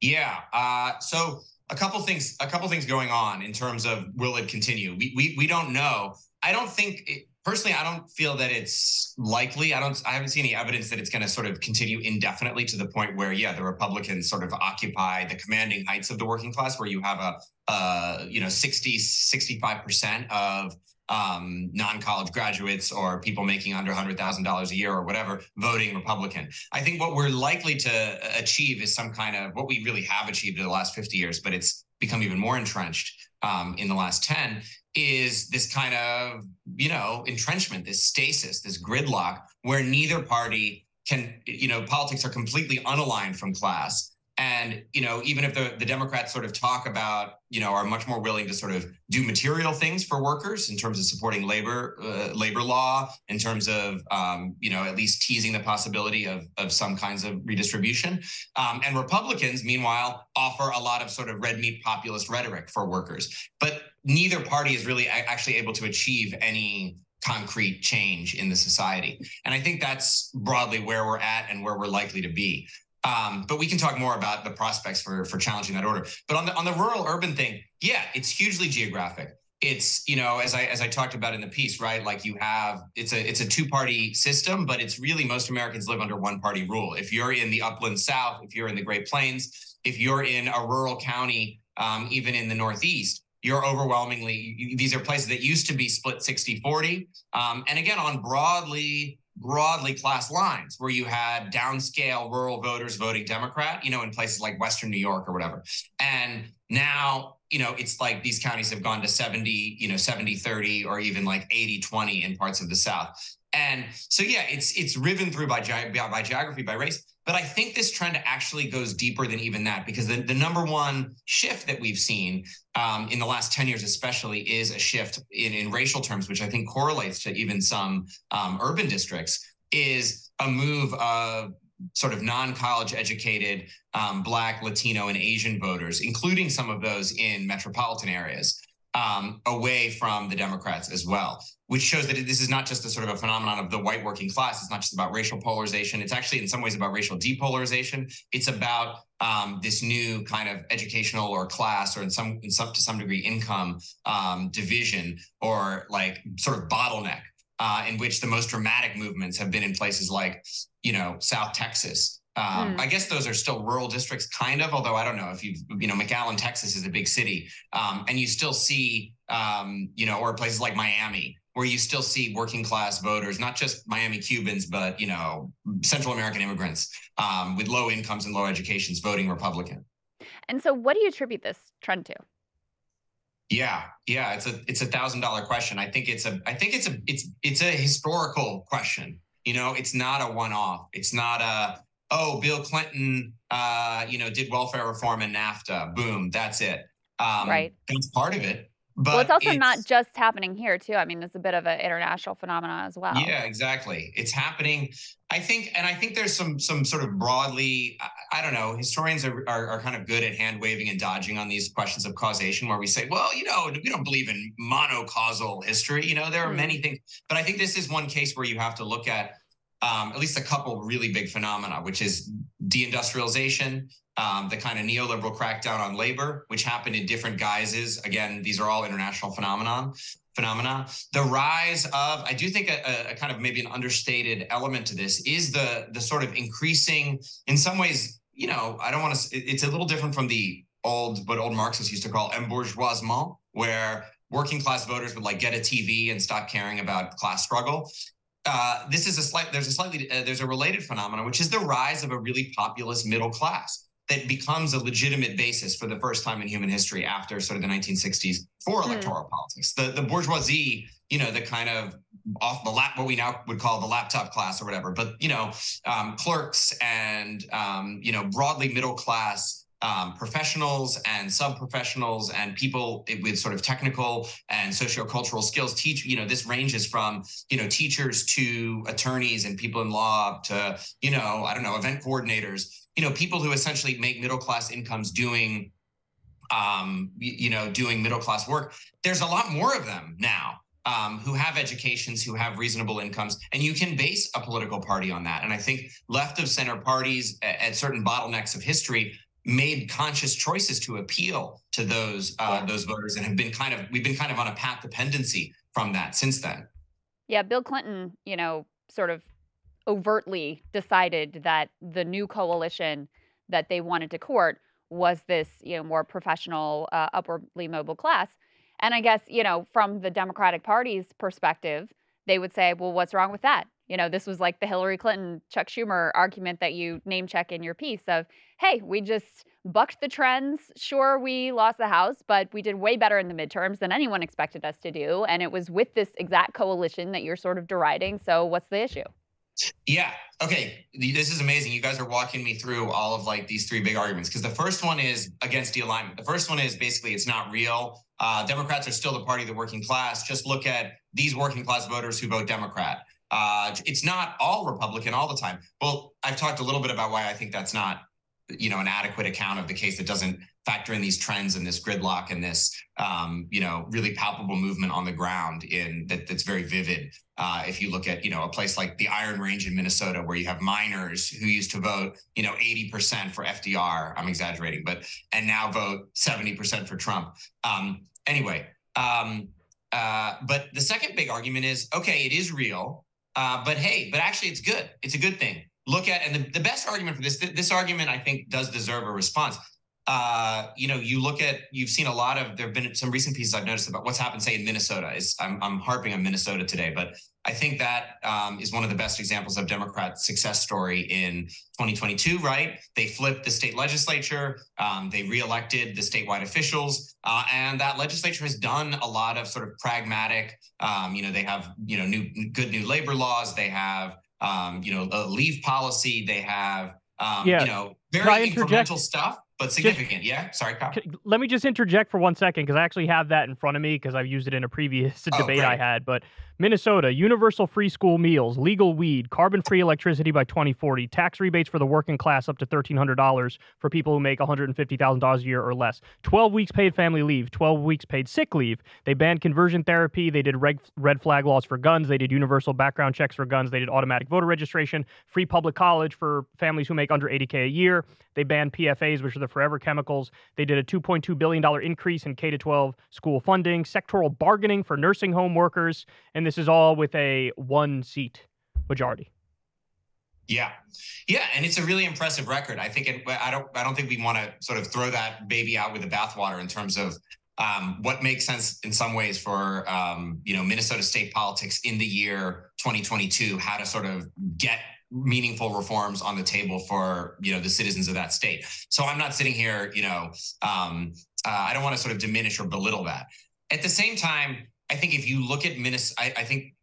Yeah. Uh, so a couple things, a couple things going on in terms of will it continue? We we we don't know. I don't think it, personally, I don't feel that it's likely. I don't. I haven't seen any evidence that it's going to sort of continue indefinitely to the point where, yeah, the Republicans sort of occupy the commanding heights of the working class, where you have a, uh, you know, 60, 65 percent of um, non-college graduates or people making under $100,000 a year or whatever voting Republican. I think what we're likely to achieve is some kind of what we really have achieved in the last 50 years, but it's become even more entrenched um, in the last 10 is this kind of, you know, entrenchment, this stasis, this gridlock where neither party can, you know, politics are completely unaligned from class. And, you know, even if the, the Democrats sort of talk about, you know, are much more willing to sort of do material things for workers in terms of supporting labor, uh, labor law, in terms of, um, you know, at least teasing the possibility of, of some kinds of redistribution. Um, and Republicans, meanwhile, offer a lot of sort of red meat populist rhetoric for workers. But neither party is really actually able to achieve any concrete change in the society. And I think that's broadly where we're at and where we're likely to be. Um, but we can talk more about the prospects for for challenging that order. But on the on the rural urban thing, yeah, it's hugely geographic. It's you know as I as I talked about in the piece, right? Like you have it's a it's a two party system, but it's really most Americans live under one party rule. If you're in the upland South, if you're in the Great Plains, if you're in a rural county, um, even in the Northeast, you're overwhelmingly these are places that used to be split 60 40 um, and again on broadly broadly class lines where you had downscale rural voters voting democrat you know in places like western new york or whatever. And now you know it's like these counties have gone to 70 you know 70 30 or even like 80 20 in parts of the south. And so yeah it's it's riven through by, by geography by race but I think this trend actually goes deeper than even that because the, the number one shift that we've seen um, in the last 10 years, especially, is a shift in, in racial terms, which I think correlates to even some um, urban districts, is a move of sort of non-college educated um, black latino and asian voters including some of those in metropolitan areas um, away from the democrats as well which shows that this is not just a sort of a phenomenon of the white working class. It's not just about racial polarization. It's actually, in some ways, about racial depolarization. It's about um, this new kind of educational or class, or in some, in some to some degree, income um, division or like sort of bottleneck. uh, in which the most dramatic movements have been in places like, you know, South Texas. Um, Mm. I guess those are still rural districts, kind of. Although I don't know if you, you know, McAllen, Texas, is a big city, um, and you still see, um, you know, or places like Miami, where you still see working class voters, not just Miami Cubans, but you know, Central American immigrants um, with low incomes and low educations voting Republican. And so, what do you attribute this trend to? Yeah, yeah, it's a it's a thousand dollar question. I think it's a I think it's a it's it's a historical question. You know, it's not a one off. It's not a oh Bill Clinton, uh, you know, did welfare reform and NAFTA. Boom, that's it. Um, Right. That's part of it. But well, it's also not just happening here, too. I mean, it's a bit of an international phenomenon as well. Yeah, exactly. It's happening. I think, and I think there's some some sort of broadly. I, I don't know. Historians are, are are kind of good at hand waving and dodging on these questions of causation, where we say, well, you know, we don't believe in monocausal history. You know, there are Hmm. many things, but I think this is one case where you have to look at um, at least a couple really big phenomena, which is deindustrialization, um, the kind of neoliberal crackdown on labor, which happened in different guises. Again, these are all international phenomenon phenomena. The rise of, I do think a, a kind of maybe an understated element to this is the the sort of increasing, in some ways, you know, I don't want to. It's a little different from the old what old Marxists used to call embourgeoisement, where working class voters would like get a TV and stop caring about class struggle. Uh, this is a slight. There's a slightly. Uh, there's a related phenomenon, which is the rise of a really populist middle class that becomes a legitimate basis for the first time in human history after sort of the 1960s for Hmm. electoral politics. The the bourgeoisie, you know, the kind of off the lap, what we now would call the laptop class or whatever, but you know, um, clerks and um, you know, broadly middle class um, professionals and sub-professionals and people with sort of technical and sociocultural skills teach you know this ranges from you know teachers to attorneys and people in law to you know i don't know event coordinators you know people who essentially make middle class incomes doing um you know doing middle class work there's a lot more of them now um, who have educations, who have reasonable incomes, and you can base a political party on that. And I think left of center parties at, at certain bottlenecks of history made conscious choices to appeal to those uh, those voters, and have been kind of we've been kind of on a path dependency from that since then. Yeah, Bill Clinton, you know, sort of overtly decided that the new coalition that they wanted to court was this, you know, more professional, uh, upwardly mobile class. And I guess, you know, from the Democratic Party's perspective, they would say, well, what's wrong with that? You know, this was like the Hillary Clinton, Chuck Schumer argument that you name check in your piece of, hey, we just bucked the trends. Sure, we lost the House, but we did way better in the midterms than anyone expected us to do. And it was with this exact coalition that you're sort of deriding. So what's the issue? Yeah. Okay. This is amazing. You guys are walking me through all of like these three big arguments because the first one is against de-alignment. The first one is basically it's not real. Uh, Democrats are still the party of the working class. Just look at these working class voters who vote Democrat. Uh, it's not all Republican all the time. Well, I've talked a little bit about why I think that's not, you know, an adequate account of the case that doesn't factor in these trends and this gridlock and this, um, you know, really palpable movement on the ground in that that's very vivid. Uh, if you look at, you know, a place like the Iron Range in Minnesota, where you have miners who used to vote, you know, 80% for FDR, I'm exaggerating, but, and now vote 70% for Trump. Um, anyway, um, uh, but the second big argument is, okay, it is real, uh, but hey, but actually it's good. It's a good thing. Look at, and the, the best argument for this, th- this argument I think does deserve a response uh, you know, you look at, you've seen a lot of, there have been some recent pieces I've noticed about what's happened, say in Minnesota is I'm, I'm harping on Minnesota today, but I think that um, is one of the best examples of Democrat success story in 2022, right? They flipped the state legislature, um, they reelected the statewide officials, uh, and that legislature has done a lot of sort of pragmatic, um, you know, they have, you know, new, good new labor laws, they have, um, you know, a leave policy, they have, um, Yeah. you know, very incremental stuff, but significant. yeah. Sorry, Kyle. Let me just interject for one second because I actually have that in front of me because I've used it in a previous Oh, debate I had. But Minnesota, universal free school meals, legal weed, carbon free electricity by 2040, tax rebates for the working class up to $1,300 for people who make $150,000 a year or less, 12 weeks paid family leave, 12 weeks paid sick leave. They banned conversion therapy. They did reg- red flag laws for guns. They did universal background checks for guns. They did automatic voter registration, free public college for families who make under 80K a year. They banned PFAs, which are the Forever Chemicals. They did a $2.2 billion increase in K 12 school funding, sectoral bargaining for nursing home workers, and this is all with a one seat majority. Yeah, yeah, and it's a really impressive record. I think it, I don't I don't think we want to sort of throw that baby out with the bathwater in terms of um, what makes sense in some ways for um, you know Minnesota state politics in the year 2022, how to sort of get meaningful reforms on the table for you know the citizens of that state. So I'm not sitting here, you know, um, uh, I don't want to sort of diminish or belittle that. At the same time, I think if you look at Minnesota, I, I think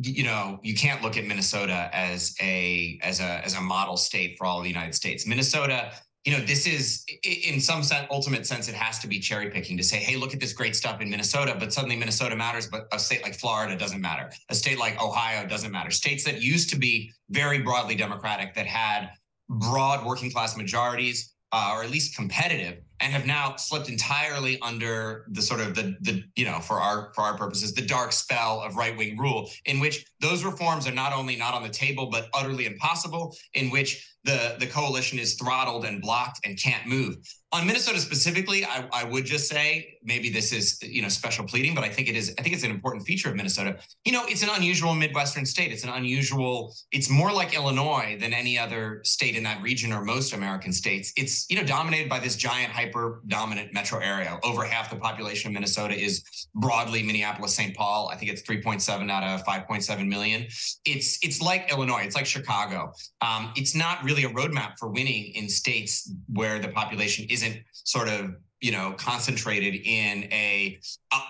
you know you can't look at Minnesota as a as a as a model state for all of the United States. Minnesota you know, this is in some sense, ultimate sense, it has to be cherry picking to say, hey, look at this great stuff in Minnesota, but suddenly Minnesota matters, but a state like Florida doesn't matter. A state like Ohio doesn't matter. States that used to be very broadly Democratic, that had broad working class majorities, uh, or at least competitive, and have now slipped entirely under the sort of the the you know for our for our purposes the dark spell of right wing rule, in which those reforms are not only not on the table but utterly impossible, in which the the coalition is throttled and blocked and can't move. On Minnesota specifically, I, I would just say maybe this is you know special pleading, but I think it is. I think it's an important feature of Minnesota. You know, it's an unusual Midwestern state. It's an unusual. It's more like Illinois than any other state in that region or most American states. It's you know dominated by this giant hyper dominant metro area. Over half the population of Minnesota is broadly Minneapolis, St. Paul. I think it's 3.7 out of 5.7 million. It's it's like Illinois. It's like Chicago. Um, it's not really a roadmap for winning in states where the population isn't sort of you know concentrated in a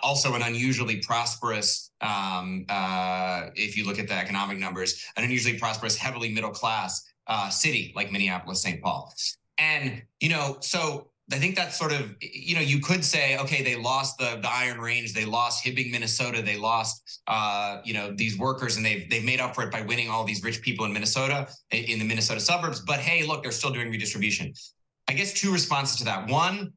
also an unusually prosperous um, uh, if you look at the economic numbers an unusually prosperous heavily middle class uh, city like minneapolis st paul and you know so I think that's sort of, you know, you could say, okay, they lost the the Iron Range, they lost Hibbing, Minnesota, they lost, uh, you know, these workers, and they've they've made up for it by winning all these rich people in Minnesota, in the Minnesota suburbs. But hey, look, they're still doing redistribution. I guess two responses to that. One,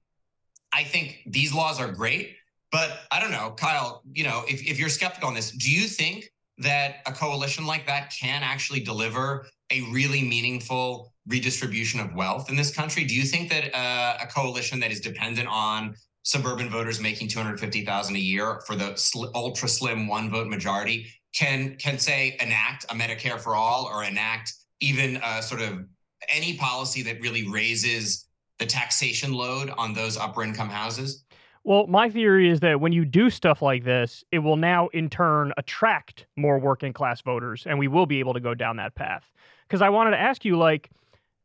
I think these laws are great, but I don't know, Kyle. You know, if if you're skeptical on this, do you think that a coalition like that can actually deliver a really meaningful redistribution of wealth in this country? Do you think that uh, a coalition that is dependent on suburban voters making 250,000 a year for the sl- ultra slim one vote majority can can say enact a Medicare for all or enact even a sort of any policy that really raises the taxation load on those upper income houses? Well, my theory is that when you do stuff like this, it will now in turn attract more working class voters, and we will be able to go down that path. Because I wanted to ask you, like,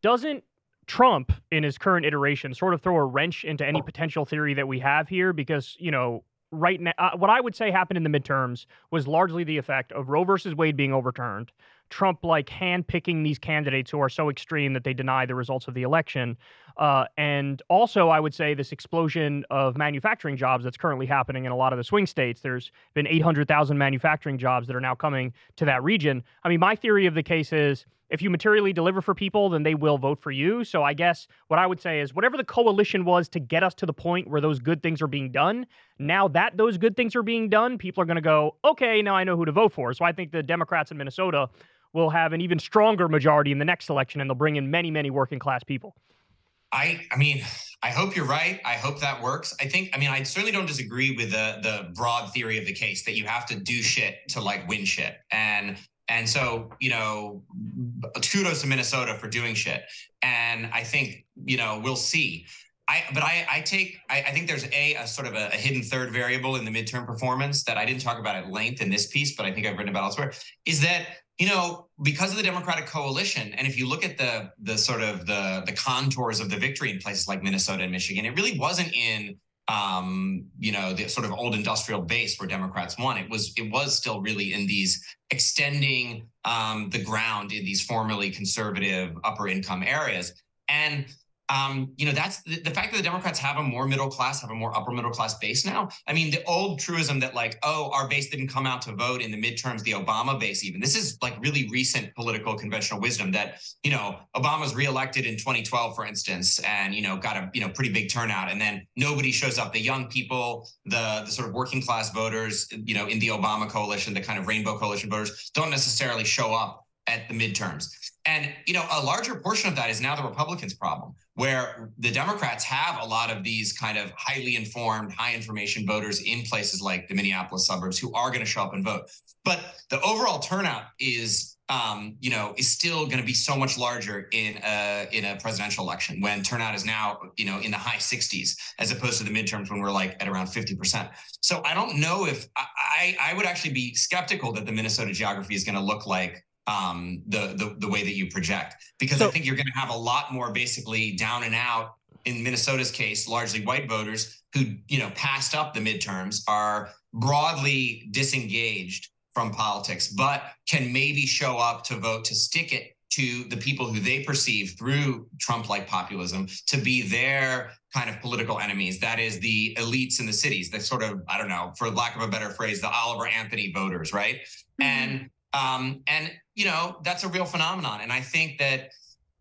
doesn't Trump in his current iteration sort of throw a wrench into any potential theory that we have here? Because, you know, right now, uh, what I would say happened in the midterms was largely the effect of Roe versus Wade being overturned, Trump like handpicking these candidates who are so extreme that they deny the results of the election. Uh, and also, I would say this explosion of manufacturing jobs that's currently happening in a lot of the swing states. There's been 800,000 manufacturing jobs that are now coming to that region. I mean, my theory of the case is if you materially deliver for people, then they will vote for you. So I guess what I would say is whatever the coalition was to get us to the point where those good things are being done, now that those good things are being done, people are going to go, okay, now I know who to vote for. So I think the Democrats in Minnesota will have an even stronger majority in the next election and they'll bring in many, many working class people. I I mean, I hope you're right. I hope that works. I think I mean I certainly don't disagree with the the broad theory of the case that you have to do shit to like win shit. And and so, you know, kudos to Minnesota for doing shit. And I think, you know, we'll see. I, but I, I take, I, I think there's a, a sort of a, a, hidden third variable in the midterm performance that I didn't talk about at length in this piece, but I think I've written about elsewhere, is that you know because of the democratic coalition and if you look at the the sort of the the contours of the victory in places like minnesota and michigan it really wasn't in um, you know, the sort of old industrial base where Democrats won. It was it was still really in these extending um, the ground in these formerly conservative upper income areas. And um, you know, that's the, the, fact that the Democrats have a more middle class, have a more upper middle class base now. I mean, the old truism that like, oh, our base didn't come out to vote in the midterms, the Obama base, even this is like really recent political conventional wisdom that, you know, Obama's reelected in 2012, for instance, and, you know, got a, you know, pretty big turnout. And then nobody shows up. The young people, the, the sort of working class voters, you know, in the Obama coalition, the kind of rainbow coalition voters don't necessarily show up at the midterms. And you know, a larger portion of that is now the Republicans' problem, where the Democrats have a lot of these kind of highly informed, high information voters in places like the Minneapolis suburbs who are going to show up and vote. But the overall turnout is um, you know, is still going to be so much larger in a in a presidential election when turnout is now, you know, in the high 60s as opposed to the midterms when we're like at around 50%. So I don't know if I I would actually be skeptical that the Minnesota geography is going to look like um, the, the the way that you project because so, I think you're going to have a lot more basically down and out in Minnesota's case, largely white voters who you know passed up the midterms are broadly disengaged from politics, but can maybe show up to vote to stick it to the people who they perceive through Trump like populism to be their kind of political enemies. That is the elites in the cities, the sort of, I don't know, for lack of a better phrase, the Oliver Anthony voters, right? Mm-hmm. And um, and you know, that's a real phenomenon. And I think that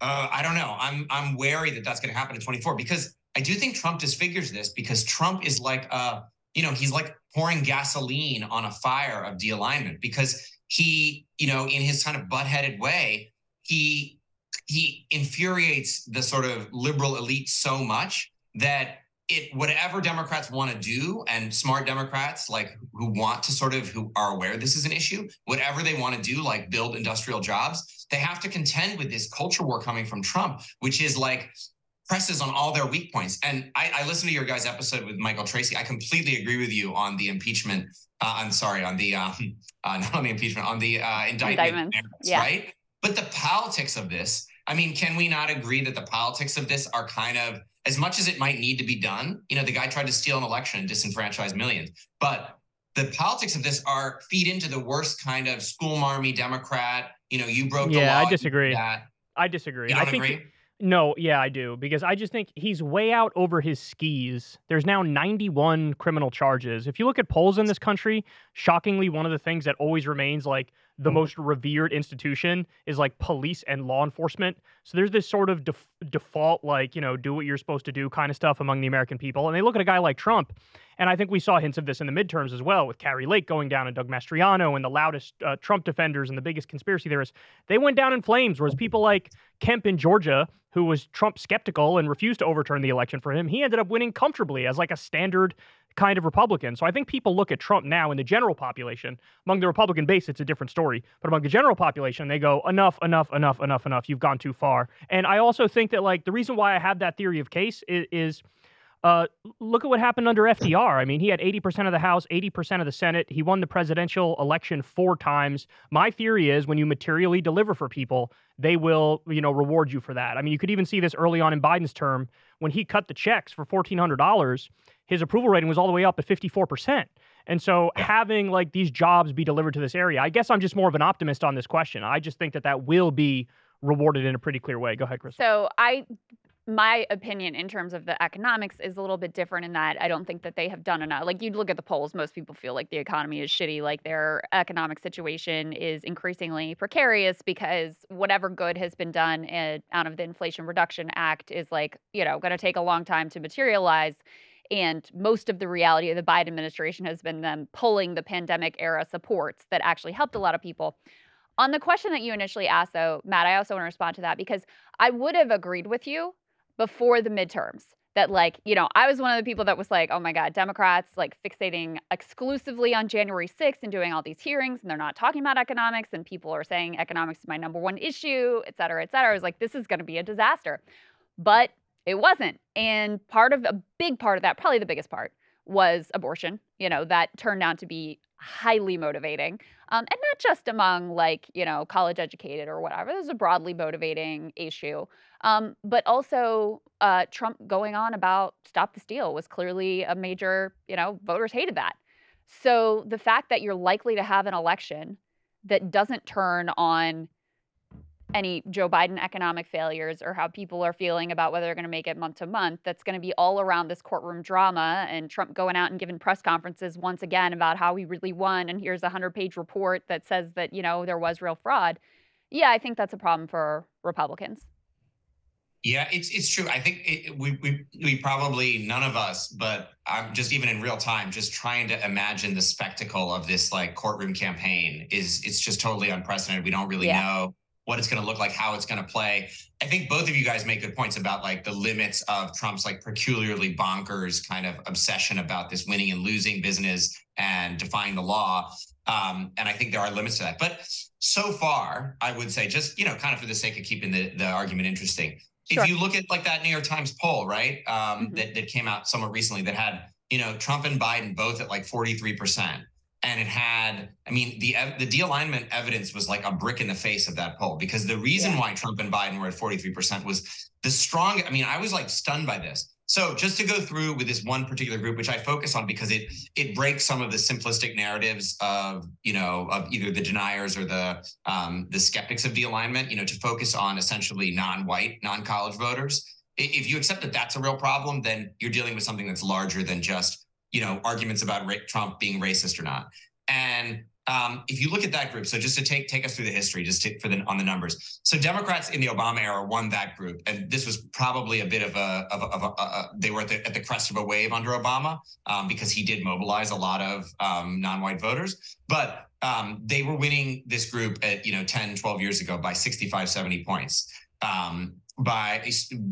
uh, I don't know. I'm I'm wary that that's going to happen in 24 because I do think Trump disfigures this because Trump is like a you know, he's like pouring gasoline on a fire of de-alignment because he, you know, in his kind of butt-headed way, he he infuriates the sort of liberal elite so much that it whatever democrats want to do and smart democrats like who want to sort of who are aware this is an issue whatever they want to do like build industrial jobs they have to contend with this culture war coming from trump which is like presses on all their weak points. And I, I listened to your guys' episode with Michael Tracey. I completely agree with you on the impeachment. Uh, I'm sorry, on the um, <laughs> uh, not on the impeachment, on the uh, indictment, merits, yeah. right? But the politics of this. I mean, can we not agree that the politics of this are kind of as much as it might need to be done? You know, the guy tried to steal an election and disenfranchise millions, but the politics of this are feed into the worst kind of school marmy Democrat. You know, you broke yeah, the law. Yeah, I disagree. I disagree. You don't I think agree? No, yeah, I do because I just think he's way out over his skis. There's now 91 criminal charges. If you look at polls in this country, shockingly, one of the things that always remains like the mm-hmm. most revered institution is like police and law enforcement. So there's this sort of def- default, like, you know, do what you're supposed to do kind of stuff among the American people. And they look at a guy like Trump, and I think we saw hints of this in the midterms as well with Kari Lake going down and Doug Mastriano and the loudest uh, Trump defenders and the biggest conspiracy theorists. They went down in flames, whereas people like Kemp in Georgia, who was Trump skeptical and refused to overturn the election for him, he ended up winning comfortably as like a standard kind of Republican. So I think people look at Trump now in the general population. Among the Republican base, it's a different story. But among the general population, they go, enough, enough, enough, enough, enough. You've gone too far. And I also think that, like, the reason why I have that theory of case is, is uh, look at what happened under FDR. I mean, he had 80% of the House, 80% of the Senate. He won the presidential election four times. My theory is when you materially deliver for people, they will, you know, reward you for that. I mean, you could even see this early on in Biden's term when he cut the checks for $1,400. His approval rating was all the way up at 54%. And so having like these jobs be delivered to this area, I guess I'm just more of an optimist on this question. I just think that that will be rewarded in a pretty clear way. Go ahead, Chris. So I my opinion in terms of the economics is a little bit different in that I don't think that they have done enough. Like you'd look at the polls, most people feel like the economy is shitty, like their economic situation is increasingly precarious because whatever good has been done in, out of the Inflation Reduction Act is like, you know, going to take a long time to materialize. And most of the reality of the Biden administration has been them pulling the pandemic era supports that actually helped a lot of people. On the question that you initially asked, though, Matt, I also want to respond to that because I would have agreed with you before the midterms that like you know i was one of the people that was like oh my god democrats like fixating exclusively on january 6th and doing all these hearings and they're not talking about economics and people are saying economics is my number one issue et cetera et cetera. I was like this is going to be a disaster. But it wasn't. And part of a big part of that probably the biggest part was abortion you know that turned out to be highly motivating um, and not just among like you know college educated or whatever this is a broadly motivating issue um, but also uh, trump going on about stop the steal was clearly a major you know voters hated that. So the fact that you're likely to have an election that doesn't turn on any Joe Biden economic failures or how people are feeling about whether they're going to make it month to month. That's going to be all around this courtroom drama and Trump going out and giving press conferences once again about how he really won. And here's a 100 page report that says that, you know, there was real fraud. Yeah, I think that's a problem for Republicans. Yeah, it's it's true. I think it, we we we probably none of us, but I'm just even in real time, just trying to imagine the spectacle of this like courtroom campaign is it's just totally unprecedented. We don't really yeah. know what it's going to look like, how it's going to play. I think both of you guys make good points about like the limits of Trump's like peculiarly bonkers kind of obsession about this winning and losing business and defying the law. Um, and I think there are limits to that. But so far, I would say, just you know, kind of for the sake of keeping the, the argument interesting, Sure. If you look at like that New York Times poll, right, um, mm-hmm. that, that came out somewhat recently that had, you know, Trump and Biden both at like 43%. And it had, I mean, the the de-alignment evidence was like a brick in the face of that poll because the reason yeah. why Trump and Biden were at 43% was the strong, I mean, I was like stunned by this. So just to go through with this one particular group, which I focus on because it it breaks some of the simplistic narratives of you know of either the deniers or the um, the skeptics of de-alignment. You know, to focus on essentially non-white, non-college voters. If you accept that that's a real problem, then you're dealing with something that's larger than just you know arguments about Trump being racist or not. And um, if you look at that group, so just to take take us through the history, just to, for the on the numbers. So Democrats in the Obama era won that group, and this was probably a bit of a of a, of a, a they were at the, at the crest of a wave under Obama um, because he did mobilize a lot of um, non-white voters, but um, they were winning this group at you know 10, 12 years ago by 65, 70 points. Um, by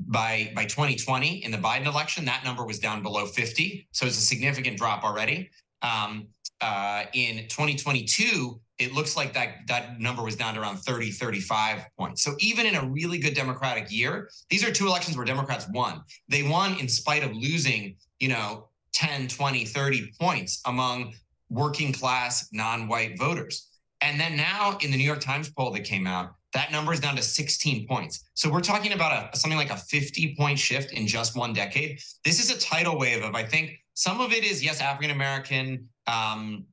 by by 2020 in the Biden election, that number was down below 50, so it's a significant drop already. Um, uh, in 2022, it looks like that that number was down to around 30, 35 points. So even in a really good Democratic year, these are two elections where Democrats won. They won in spite of losing, you know, 10, 20, 30 points among working class non-white voters. And then now in the New York Times poll that came out, that number is down to 16 points. So we're talking about a something like a 50 point shift in just one decade. This is a tidal wave of I think some of it is yes African American um,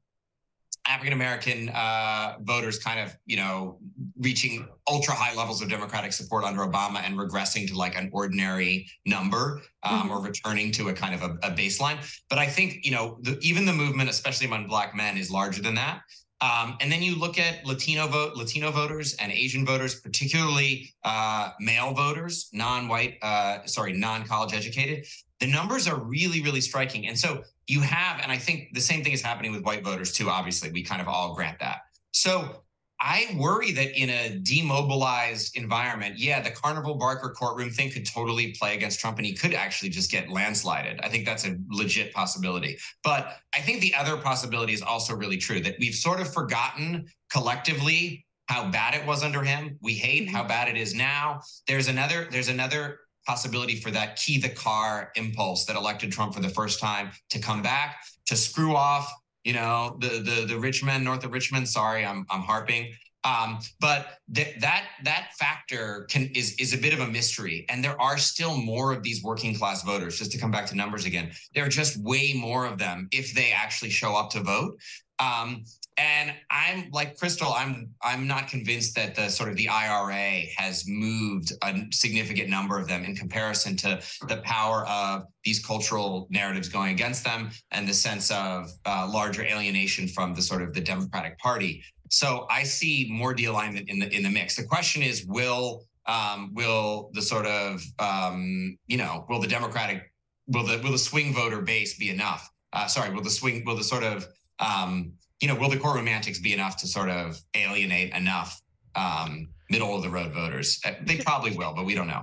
African American uh, voters kind of, you know, reaching ultra high levels of Democratic support under Obama and regressing to like an ordinary number um, mm-hmm. or returning to a kind of a, a baseline. But I think, you know, the, even the movement, especially among Black men, is larger than that. Um, and then you look at Latino vote, Latino voters and Asian voters, particularly uh, male voters, non-white, uh, sorry, non-college educated. The numbers are really, really striking. And so you have, and I think the same thing is happening with white voters too. Obviously, we kind of all grant that. So I worry that in a demobilized environment, yeah, the Carnival Barker courtroom thing could totally play against Trump and he could actually just get landslided. I think that's a legit possibility. But I think the other possibility is also really true that we've sort of forgotten collectively how bad it was under him. We hate how mm-hmm. bad it is now. There's another there's another possibility for that key the car impulse that elected Trump for the first time to come back, to screw off you know, the the the rich men north of Richmond. Sorry, I'm I'm harping. Um, but th- that that factor can is is a bit of a mystery, and there are still more of these working class voters. Just to come back to numbers again, there are just way more of them if they actually show up to vote. Um, and I'm like Krystal, I'm I'm not convinced that the sort of the IRA has moved a significant number of them in comparison to the power of these cultural narratives going against them and the sense of uh, larger alienation from the sort of the Democratic Party. So I see more de-alignment in the in the mix. The question is, will um, will the sort of um, you know will the Democratic will the will the swing voter base be enough? Uh, sorry, will the swing will the sort of um, you know, will the core romantics be enough to sort of alienate enough um, middle of the road voters? Uh, they probably will, but we don't know.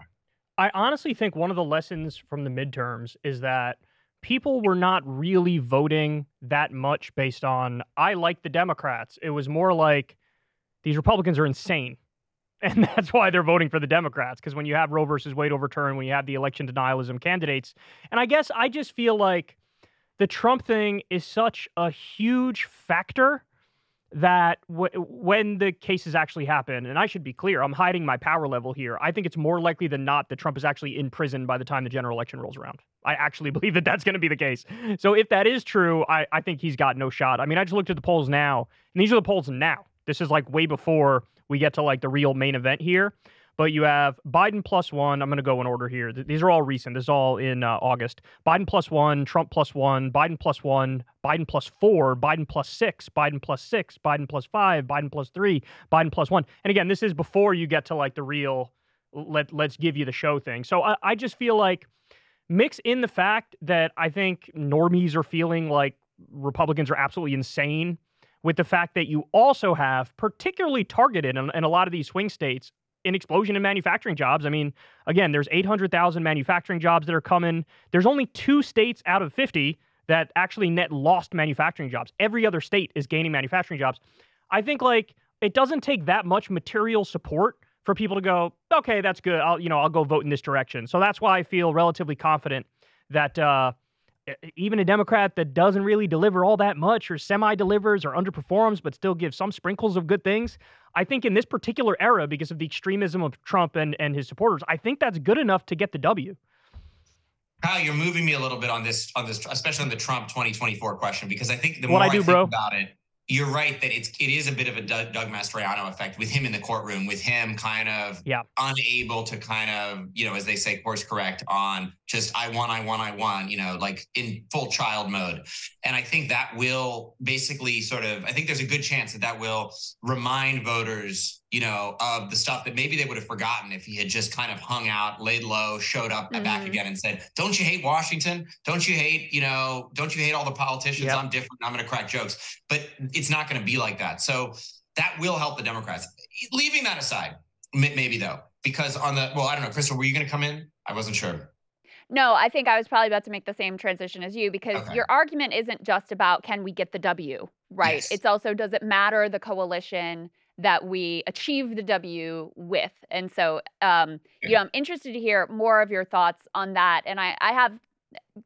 I honestly think one of the lessons from the midterms is that people were not really voting that much based on I like the Democrats. It was more like these Republicans are insane. <laughs> And that's why they're voting for the Democrats. Because when you have Roe versus Wade overturned, when you have the election denialism candidates, and I guess I just feel like the Trump thing is such a huge factor that w- when the cases actually happen, and I should be clear, I'm hiding my power level here. I think it's more likely than not that Trump is actually in prison by the time the general election rolls around. I actually <laughs> believe that that's going to be the case. So if that is true, I, I think he's got no shot. I mean, I just looked at the polls now, and these are the polls now. This is like way before we get to like the real main event here. But you have Biden plus one. I'm going to go in order here. These are all recent. This is all in uh, August. Biden plus one, Trump plus one, Biden plus one, Biden plus four, Biden plus six, Biden plus six, Biden plus five, Biden plus three, Biden plus one. And again, this is before you get to like the real let let's give you the show thing. So I, I just feel like mix in the fact that I think normies are feeling like Republicans are absolutely insane with the fact that you also have particularly targeted in, in a lot of these swing states an explosion in manufacturing jobs. I mean, again, there's 800,000 manufacturing jobs that are coming. There's only two states out of 50 that actually net lost manufacturing jobs. Every other state is gaining manufacturing jobs. I think like it doesn't take that much material support for people to go, okay, that's good. I'll you know I'll go vote in this direction. So that's why I feel relatively confident that uh, even a Democrat that doesn't really deliver all that much or semi delivers or underperforms, but still gives some sprinkles of good things. I think in this particular era, because of the extremism of Trump and, and his supporters, I think that's good enough to get the W. Kyle, you're moving me a little bit on this, on this, especially on the Trump 2024 question, because I think the what more I do, I think bro. about it, you're right that it's it is a bit of a Doug, Doug Mastriano effect with him in the courtroom, with him kind of yeah. unable to kind of you know as they say course correct on just I won, I won, I won, you know, like in full child mode. And I think that will basically sort of I think there's a good chance that that will remind voters you know, of the stuff that maybe they would have forgotten if he had just kind of hung out, laid low, showed up mm-hmm. back again and said, Don't you hate Washington? Don't you hate, you know, don't you hate all the politicians? Yep. I'm different. I'm going to crack jokes. But it's not going to be like that. So that will help the Democrats. Leaving that aside, maybe though, because on the, well, I don't know, Krystal, were you going to come in? I wasn't sure. No, I think I was probably about to make the same transition as you because Okay. your argument isn't just about can we get the W, right? Yes. It's also does it matter the coalition that we achieve the W with? And so, um, you know, I'm interested to hear more of your thoughts on that. And I, I have,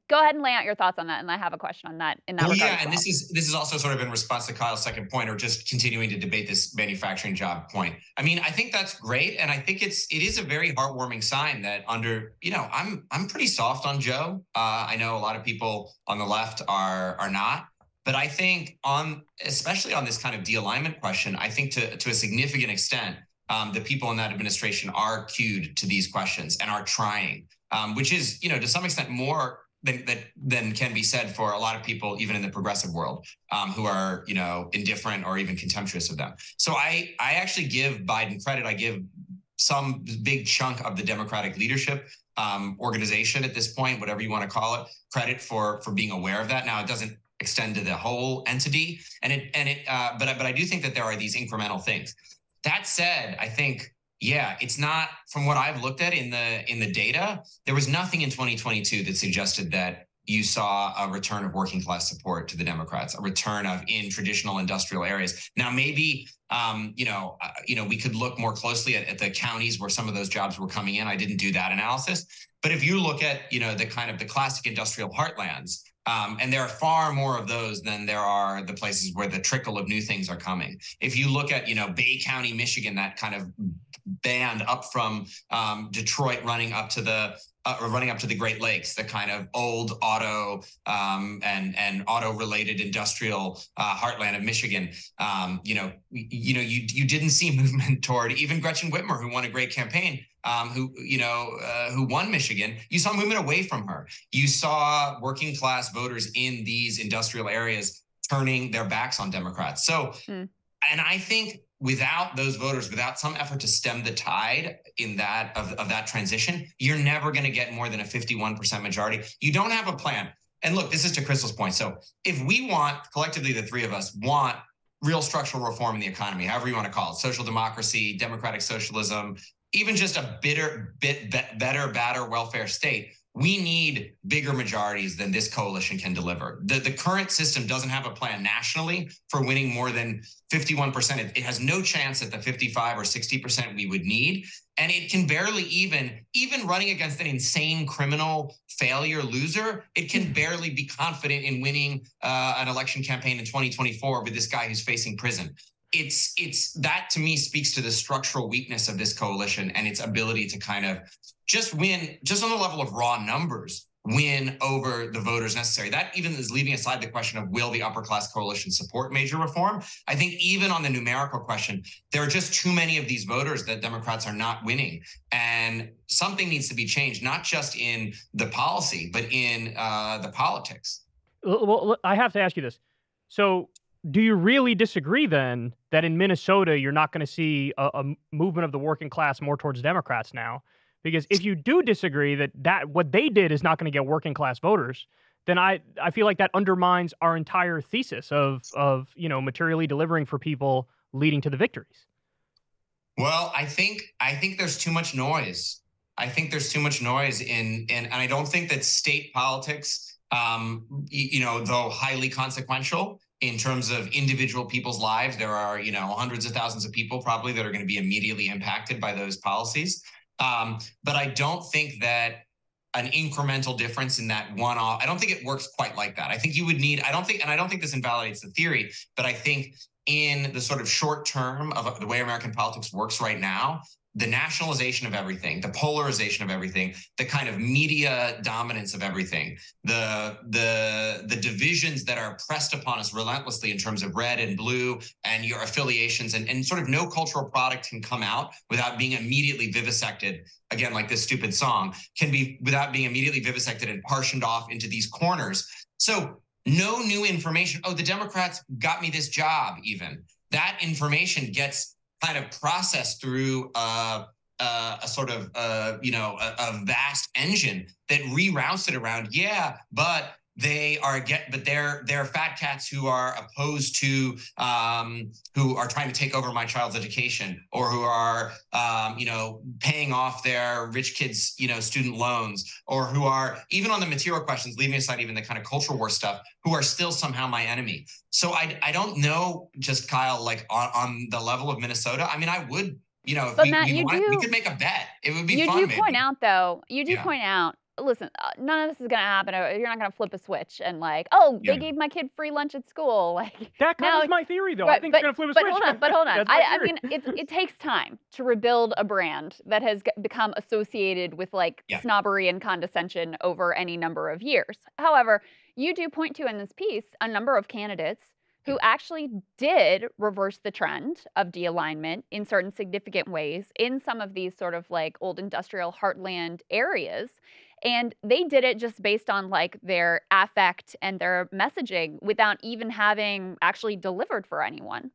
go ahead and lay out your thoughts on that. And I have a question on that in that Well, regard. yeah, and well. this is this is also sort of in response to Kyle's second point, or just continuing to debate this manufacturing job point. I mean, I think that's great, and I think it's it is a very heartwarming sign that under you know I'm I'm pretty soft on Joe. Uh, I know a lot of people on the left are are not, but I think on especially on this kind of de-alignment question, I think to to a significant extent, um, the people in that administration are cued to these questions and are trying, um, which is you know to some extent more than, that than can be said for a lot of people, even in the progressive world, um, who are you know indifferent or even contemptuous of them. So I I actually give Biden credit. I give some big chunk of the Democratic leadership um, organization at this point, whatever you want to call it, credit for for being aware of that. Now it doesn't extend to the whole entity, and it and it. Uh, but but I do think that there are these incremental things. That said, I think yeah, it's not from what I've looked at in the in the data. There was nothing in 2022 that suggested that you saw a return of working class support to the Democrats, a return of in traditional industrial areas. Now, maybe um, you know, uh, you know, we could look more closely at, at the counties where some of those jobs were coming in. I didn't do that analysis, but if you look at you know the kind of the classic industrial heartlands, um, and there are far more of those than there are the places where the trickle of new things are coming. If you look at, you know, Bay County, Michigan, that kind of band up from um, Detroit running up to the uh, running up to the Great Lakes, the kind of old auto um, and and auto related industrial uh, heartland of Michigan. Um, you know, you know, you you didn't see <laughs> movement toward even Gretchen Whitmer, who won a great campaign, um, who you know uh, who won Michigan. You saw movement away from her. You saw working class voters in these industrial areas turning their backs on Democrats. So, Hmm. and I think without those voters, without some effort to stem the tide in that of, of that transition, you're never going to get more than a 51% majority. You don't have a plan. And look, this is to Krystal's point. So if we want collectively, the three of us want real structural reform in the economy, however you want to call it, social democracy, democratic socialism, even just a bitter bit be- better, badder welfare state. We need bigger majorities than this coalition can deliver. The, the current system doesn't have a plan nationally for winning more than 51%. It, it has no chance at the 55 or 60% we would need. And it can barely even, even running against an insane criminal failure loser, it can barely be confident in winning uh, an election campaign in 2024 with this guy who's facing prison it's it's that to me speaks to the structural weakness of this coalition and its ability to kind of just win just on the level of raw numbers win over the voters necessary. That even is leaving aside the question of will the upper class coalition support major reform. I think even on the numerical question there are just too many of these voters that democrats are not winning. And something needs to be changed not just in the policy but in uh, the politics. Well, i have to ask you this. So do you really disagree then that in Minnesota you're not going to see a, a movement of the working class more towards Democrats now? Because if you do disagree that that what they did is not going to get working class voters, then I I feel like that undermines our entire thesis of of you know materially delivering for people leading to the victories. Well, I think I think there's too much noise. I think there's too much noise in in and I don't think that state politics um you know though highly consequential in terms of individual people's lives there are you know hundreds of thousands of people probably that are going to be immediately impacted by those policies um, but i don't think that an incremental difference in that one off. I don't think it works quite like that. I think you would need, I don't think, and I don't think this invalidates the theory, but I think in the sort of short term of the way American politics works right now, the nationalization of everything, the polarization of everything, the kind of media dominance of everything, the the the divisions that are pressed upon us relentlessly in terms of red and blue and your affiliations and, and sort of no cultural product can come out without being immediately vivisected again like this stupid song can be without being immediately vivisected and partitioned off into these corners. So no new information. Oh, the Democrats got me this job even. That information gets kind of processed through uh, uh, a sort of uh, you know a, a, vast engine that reroutes it around. Yeah, but they are get but they're they're fat cats who are opposed to um, who are trying to take over my child's education or who are um, you know paying off their rich kids you know student loans or who are even on the material questions leaving aside even the kind of cultural war stuff who are still somehow my enemy so i i don't know just kyle like on, on the level of minnesota i mean i would you know, if but we, Matt, we, you wanted, do, we could make a bet. It would be you fun. do maybe. point out though you do Yeah. point out listen uh, none of this is going to happen Uh, you're not going to flip a switch and like oh Yeah. they gave my kid free lunch at school <laughs> like That kind No, of is my theory, though. I think but, they're going to flip a but switch. hold on, but hold <laughs> on. I, I mean, it, it takes time to rebuild a brand that has become associated with like Yeah. snobbery and condescension over any number of years. However, you do point to in this piece a number of candidates who actually did reverse the trend of de-alignment in certain significant ways in some of these sort of like old industrial heartland areas and they did it just based on like their affect and their messaging without even having actually delivered for anyone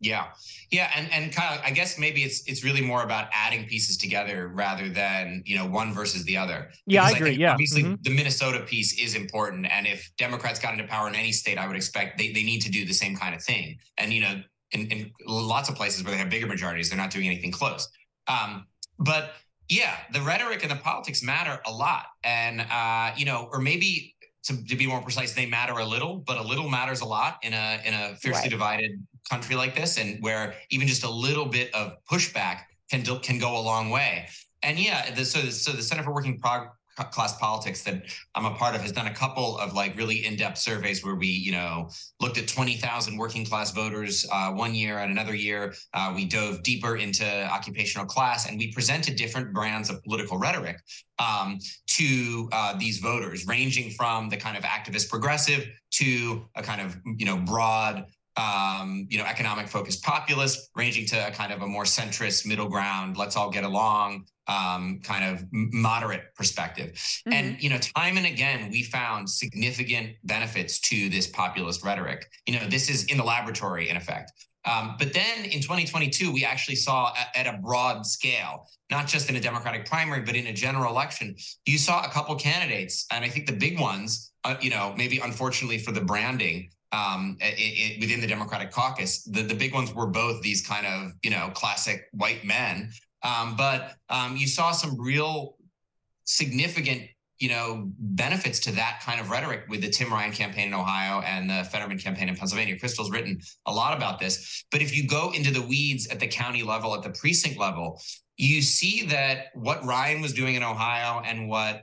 Yeah, yeah, and and Kyle, I guess maybe it's it's really more about adding pieces together rather than you know one versus the other. Yeah, I agree, think yeah, obviously mhm. the Minnesota piece is important, and if Democrats got into power in any state, I would expect they they need to do the same kind of thing. And you know, in, in lots of places where they have bigger majorities, they're not doing anything close. Um, but yeah, the rhetoric and the politics matter a lot, and uh, you know, or maybe. To, to be more precise, they matter a little, but a little matters a lot in a in a fiercely Right. divided country like this, and where even just a little bit of pushback can do, can go a long way. And yeah, the, so the, so the Center for Working Prog- Class Politics that I'm a part of has done a couple of like really in-depth surveys where we you know looked at 20,000 working class voters uh, one year, and another year. Uh, we dove deeper into occupational class, and we presented different brands of political rhetoric um, to uh, these voters, ranging from the kind of activist progressive to a kind of you know broad um, you know, economic focused populist, ranging to a kind of a more centrist, middle ground, let's all get along, um, kind of moderate perspective. Mm-hmm. And you know, time and again, we found significant benefits to this populist rhetoric. You know, this is in the laboratory, in effect. Um, but then in 2022, we actually saw a- at a broad scale, not just in a Democratic primary, but in a general election, you saw a couple candidates, and I think the big ones, uh, you know, maybe unfortunately for the branding, um, i i within the Democratic caucus, the, the big ones were both these kind of, you know, classic white men. Um, but um, you saw some real significant, you know, benefits to that kind of rhetoric with the Tim Ryan campaign in Ohio and the Fetterman campaign in Pennsylvania. Krystal's written a lot about this. But if you go into the weeds at the county level, at the precinct level, you see that what Ryan was doing in Ohio and what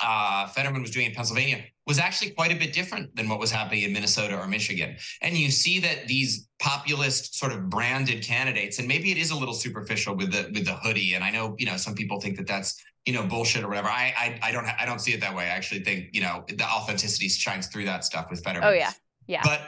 uh, Fetterman was doing in Pennsylvania was actually quite a bit different than what was happening in Minnesota or Michigan. And you see that these populist sort of branded candidates, and maybe it is a little superficial with the with the hoodie. And I know you know some people think that that's you know bullshit or whatever. I I, I don't I don't see it that way. I actually think you know the authenticity shines through that stuff with Fetterman. oh yeah yeah But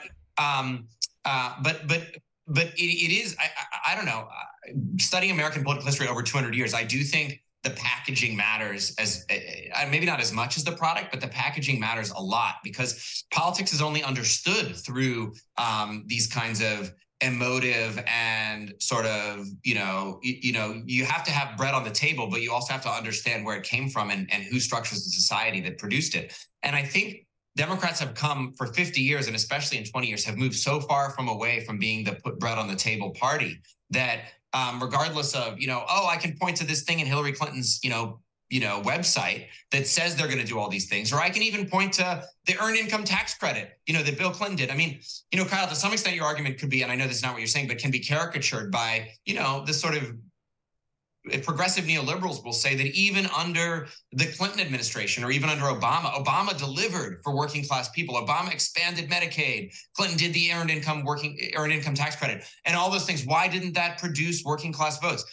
um uh but but but it, it is I, I I don't know uh, studying American political history over 200 years. I do think the packaging matters as uh, maybe not as much as the product, but the packaging matters a lot because politics is only understood through um, these kinds of emotive and sort of you know you, you, know you have to have bread on the table but you also have to understand where it came from and, and who structures the society that produced it. And i think democrats have come for 50 years and especially in 20 years have moved so far from away from being the put bread on the table party that um, regardless of you know oh i can point to this thing in hillary clinton's you know you know website that says they're going to do all these things or i can even point to the earned income tax credit you know that bill clinton did. I mean you know kyle to some extent your argument could be and i know this is not what you're saying but can be caricatured by you know this sort of progressive neoliberals will say that even under the Clinton administration or even under Obama, Obama delivered for working class people. Obama expanded Medicaid. Clinton did the earned income working earned income tax credit and all those things. Why didn't that produce working class votes?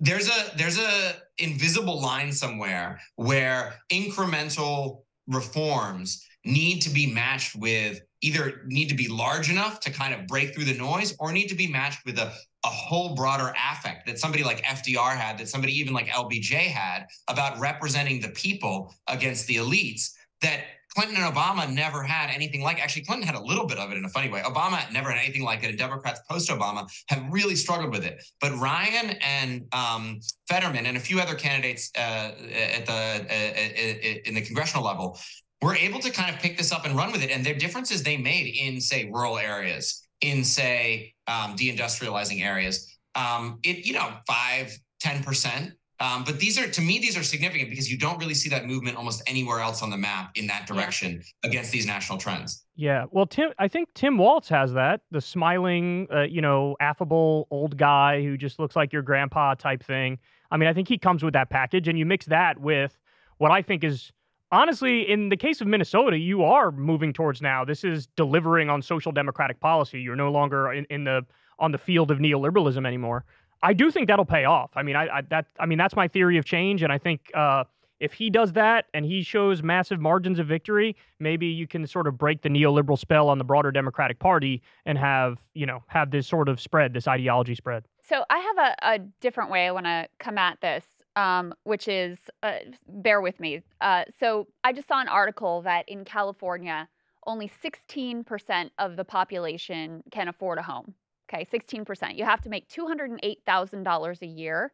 There's a there's a invisible line somewhere where incremental reforms need to be matched with either need to be large enough to kind of break through the noise or need to be matched with a a whole broader affect that somebody like FDR had, that somebody even like LBJ had about representing the people against the elites that Clinton and Obama never had anything like. Actually, Clinton had a little bit of it in a funny way. Obama never had anything like it. And Democrats post Obama have really struggled with it. But Ryan and um, Fetterman and a few other candidates uh, at the uh, in the congressional level were able to kind of pick this up and run with it. And their differences they made in say rural areas in say um, deindustrializing areas. Um, it you know 5 10% um, but these are to me these are significant because you don't really see that movement almost anywhere else on the map in that direction yeah. against these national trends. Yeah. Well tim i think tim walz has that the smiling uh, you know affable old guy who just looks like your grandpa type thing. I mean i think he comes with that package and you mix that with what i think is honestly, in the case of Minnesota, you are moving towards now. This is delivering on social democratic policy. You're no longer in, in the on the field of neoliberalism anymore. I do think that'll pay off. I mean, I, I that I mean that's my theory of change, and I think uh, if he does that and he shows massive margins of victory, maybe you can sort of break the neoliberal spell on the broader Democratic Party and have you know have this sort of spread, this ideology spread. So I have a, a different way I want to come at this um, which is, uh, bear with me. Uh, so I just saw an article that in California, only 16% of the population can afford a home. Okay, 16%. You have to make $208,000 a year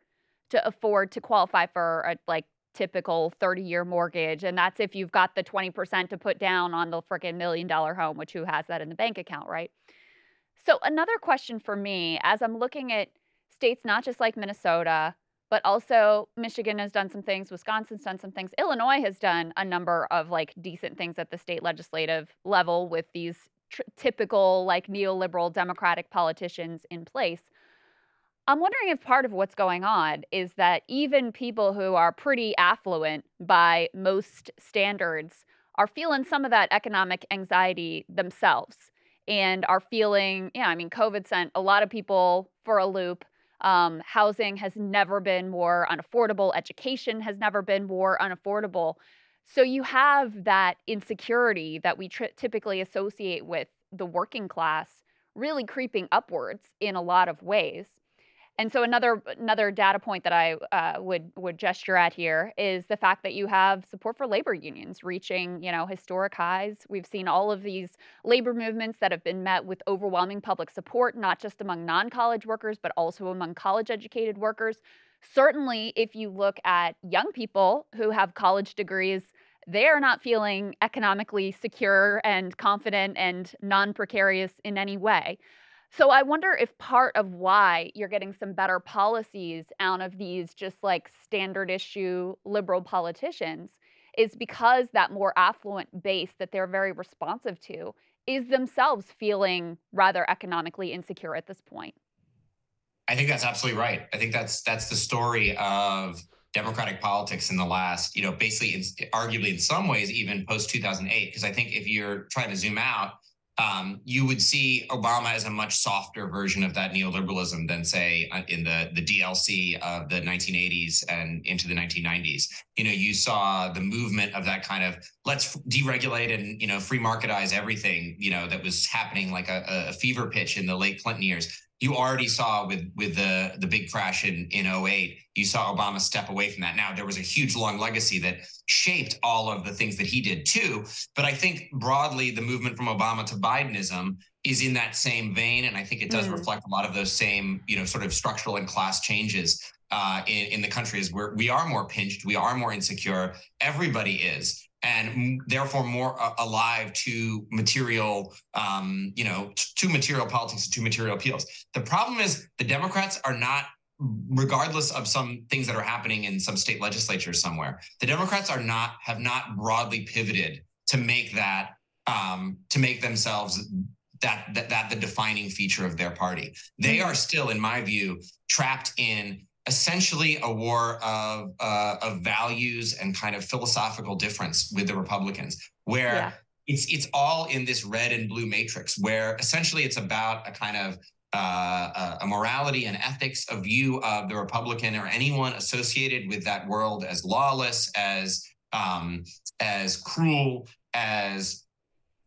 to afford to qualify for a like typical 30 year mortgage. And that's if you've got the 20% to put down on the freaking million dollar home, which who has that in the bank account, right? So, another question for me as I'm looking at states not just like Minnesota, but also Michigan has done some things, Wisconsin's done some things. Illinois has done a number of like decent things at the state legislative level with these tr- typical like neoliberal democratic politicians in place. I'm wondering if part of what's going on is that even people who are pretty affluent by most standards are feeling some of that economic anxiety themselves and are feeling, yeah, I mean, COVID sent a lot of people for a loop. Um, housing has never been more unaffordable. Education has never been more unaffordable. So you have that insecurity that we tr- typically associate with the working class really creeping upwards in a lot of ways. And so another another data point that I uh, would would gesture at here is the fact that you have support for labor unions reaching you know historic highs. We've seen all of these labor movements that have been met with overwhelming public support, not just among non-college workers but also among college-educated workers. Certainly, if you look at young people who have college degrees, they are not feeling economically secure and confident and non-precarious in any way. So I wonder if part of why you're getting some better policies out of these just like standard issue liberal politicians is because that more affluent base that they're very responsive to is themselves feeling rather economically insecure at this point. I think that's absolutely right. I think that's that's the story of democratic politics in the last, you know, basically in, arguably in some ways even post 2008 because I think if you're trying to zoom out um, you would see Obama as a much softer version of that neoliberalism than, say, uh, in the the DLC of the 1980s and into the 1990s. You know, you saw the movement of that kind of let's deregulate and you know free marketize everything. You know, that was happening like a, a fever pitch in the late Clinton years. You already saw with with the the big crash in in 08 you saw obama step away from that. Now there was a huge long legacy that shaped all of the things that he did too. But i think broadly the movement from obama to bidenism is in that same vein. And i think it does mm. reflect a lot of those same you know sort of structural and class changes uh, in, in the country is where we are more pinched we are more insecure everybody is and therefore more uh, alive to material, um, you know, to material politics and to material appeals. The problem is the Democrats are not, regardless of some things that are happening in some state legislatures somewhere, the Democrats are not have not broadly pivoted to make that um, to make themselves that, that that the defining feature of their party. They mm-hmm. are still, in my view, trapped in essentially a war of uh, of values and kind of philosophical difference with the Republicans, where yeah. it's it's all in this red and blue matrix, where essentially it's about a kind of uh, a morality and ethics, a view of the Republican or anyone associated with that world as lawless, as um, as cruel, as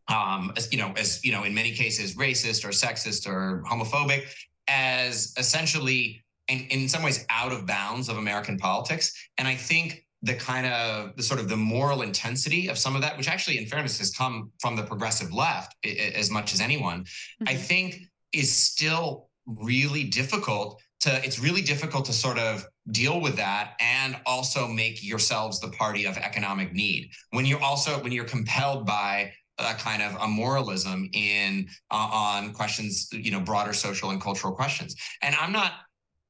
um, as you know, as you know, in many cases, racist or sexist or homophobic, as essentially in, in some ways out of bounds of American politics. And I think the kind of the sort of the moral intensity of some of that, which actually, in fairness, has come from the progressive left as much as anyone, mm-hmm. I think is still really difficult to. It's really difficult to sort of deal with that and also make yourselves the party of economic need when you're also when you're compelled by a kind of a moralism in uh, on questions you know broader social and cultural questions and i'm not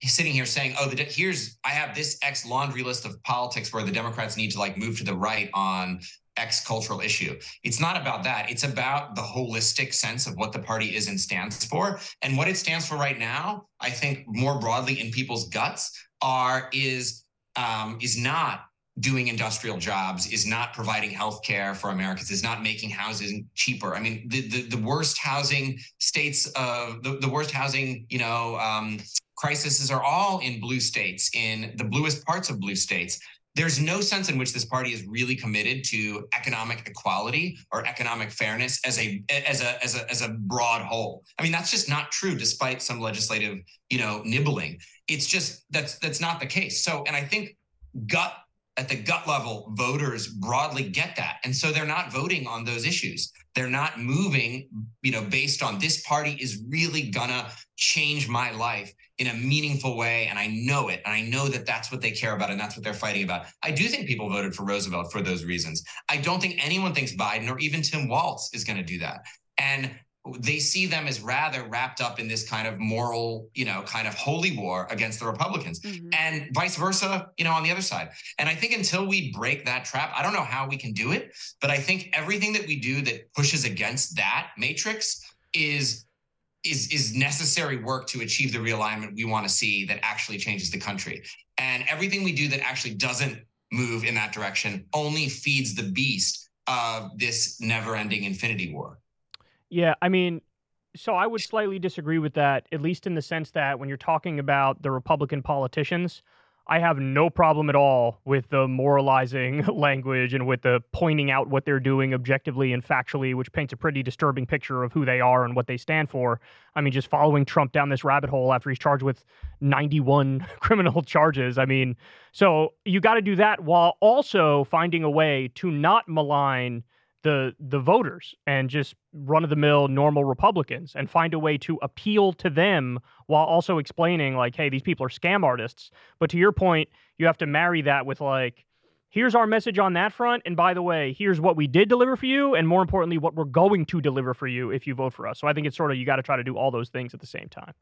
sitting here saying, "Oh, the here's I have this X laundry list of politics where the Democrats need to like move to the right on X cultural issue." It's not about that. It's about the holistic sense of what the party is and stands for, and what it stands for right now. I think more broadly in people's guts are is um, is not doing industrial jobs, is not providing health care for Americans, is not making housing cheaper. I mean, the the, the worst housing states of the, the worst housing, you know, um, crises are all in blue states, in the bluest parts of blue states. There's no sense in which this party is really committed to economic equality or economic fairness as a as a as a as a broad whole. I mean, that's just not true, despite some legislative, you know, nibbling. It's just that's that's not the case. So, and I think gut at the gut level, voters broadly get that. And so they're not voting on those issues. They're not moving, you know, based on this party is really gonna change my life in a meaningful way. And I know it. And I know that that's what they care about and that's what they're fighting about. I do think people voted for Roosevelt for those reasons. I don't think anyone thinks Biden or even Tim Walz is to do that. And they see them as rather wrapped up in this kind of moral, you know, kind of holy war against the Republicans mm-hmm. and vice versa, you know, on the other side. And I think until we break that trap, I don't know how we can do it, but I think everything that we do that pushes against that matrix is is is necessary work to achieve the realignment we want to see that actually changes the country. And everything we do that actually doesn't move in that direction only feeds the beast of this never-ending infinity war. Yeah, I mean, so I would slightly disagree with that, at least in the sense that when you're talking about the Republican politicians, I have no problem at all with the moralizing <laughs> language and with the pointing out what they're doing objectively and factually, which paints a pretty disturbing picture of who they are and what they stand for. I mean, just following Trump down this rabbit hole after he's charged with 91 <laughs> criminal charges. I mean, so you got to do that while also finding a way to not malign the the voters and just run of the mill normal Republicans and find a way to appeal to them while also explaining like hey these people are scam artists. But to your point you have to marry that with like here's our message on that front and by the way here's what we did deliver for you and more importantly what we're going to deliver for you if you vote for us. So i think it's sort of you got to try to do all those things at the same time.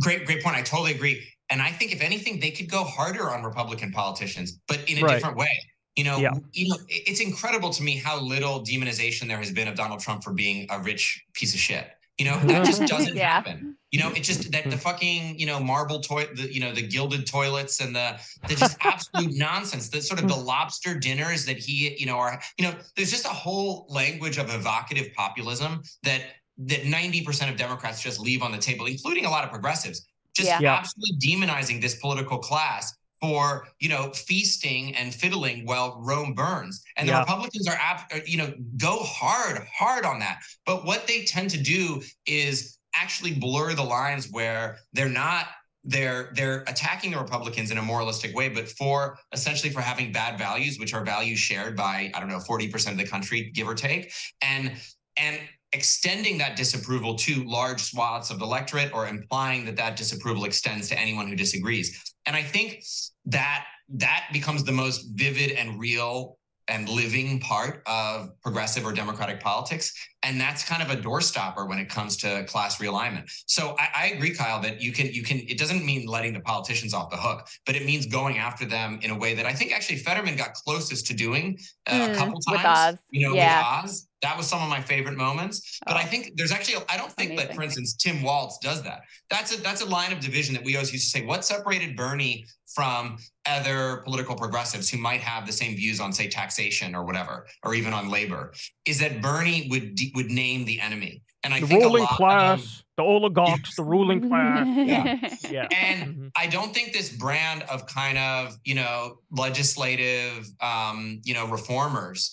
Great great point. I totally agree. And i think if anything they could go harder on republican politicians but in a right. different way you know, yeah. you know, it's incredible to me how little demonization there has been of Donald Trump for being a rich piece of shit. You know, that just <laughs> doesn't yeah. happen. You know, it just that the mm-hmm. fucking, you know, marble toilet, the, you know, the gilded toilets and the the just absolute <laughs> nonsense. The sort of the mm. lobster dinners that he, you know, are, you know, there's just a whole language of evocative populism that that 90% of Democrats just leave on the table, including a lot of progressives, just yeah. absolutely demonizing this political class for you know feasting and fiddling while Rome burns. And the yeah. Republicans are, uh, you know, go hard, hard on that. But what they tend to do is actually blur the lines where they're not they're they're attacking the Republicans in a moralistic way, but for essentially for having bad values, which are values shared by I don't know forty percent of the country, give or take, and and extending that disapproval to large swaths of the electorate or implying that that disapproval extends to anyone who disagrees. And I think that that becomes the most vivid and real and living part of progressive or democratic politics. And that's kind of a doorstopper when it comes to class realignment. So I, I, agree, Kyle, that you can you can it doesn't mean letting the politicians off the hook, but it means going after them in a way that I think actually Fetterman got closest to doing uh, mm, a couple times. With Oz. You know, yeah. with Oz. That was some of my favorite moments. But oh, I think there's actually I don't think amazing. that, for instance, Tim Walz does that. That's a that's a line of division that we always used to say. What separated Bernie from other political progressives who might have the same views on, say, taxation or whatever, or even on labor, is that Bernie would would name the enemy. And I think the think ruling class, the oligarchs, the ruling class. <laughs> Yeah. yeah. And mm-hmm. I don't think this brand of kind of, you know, legislative, um, you know, reformers,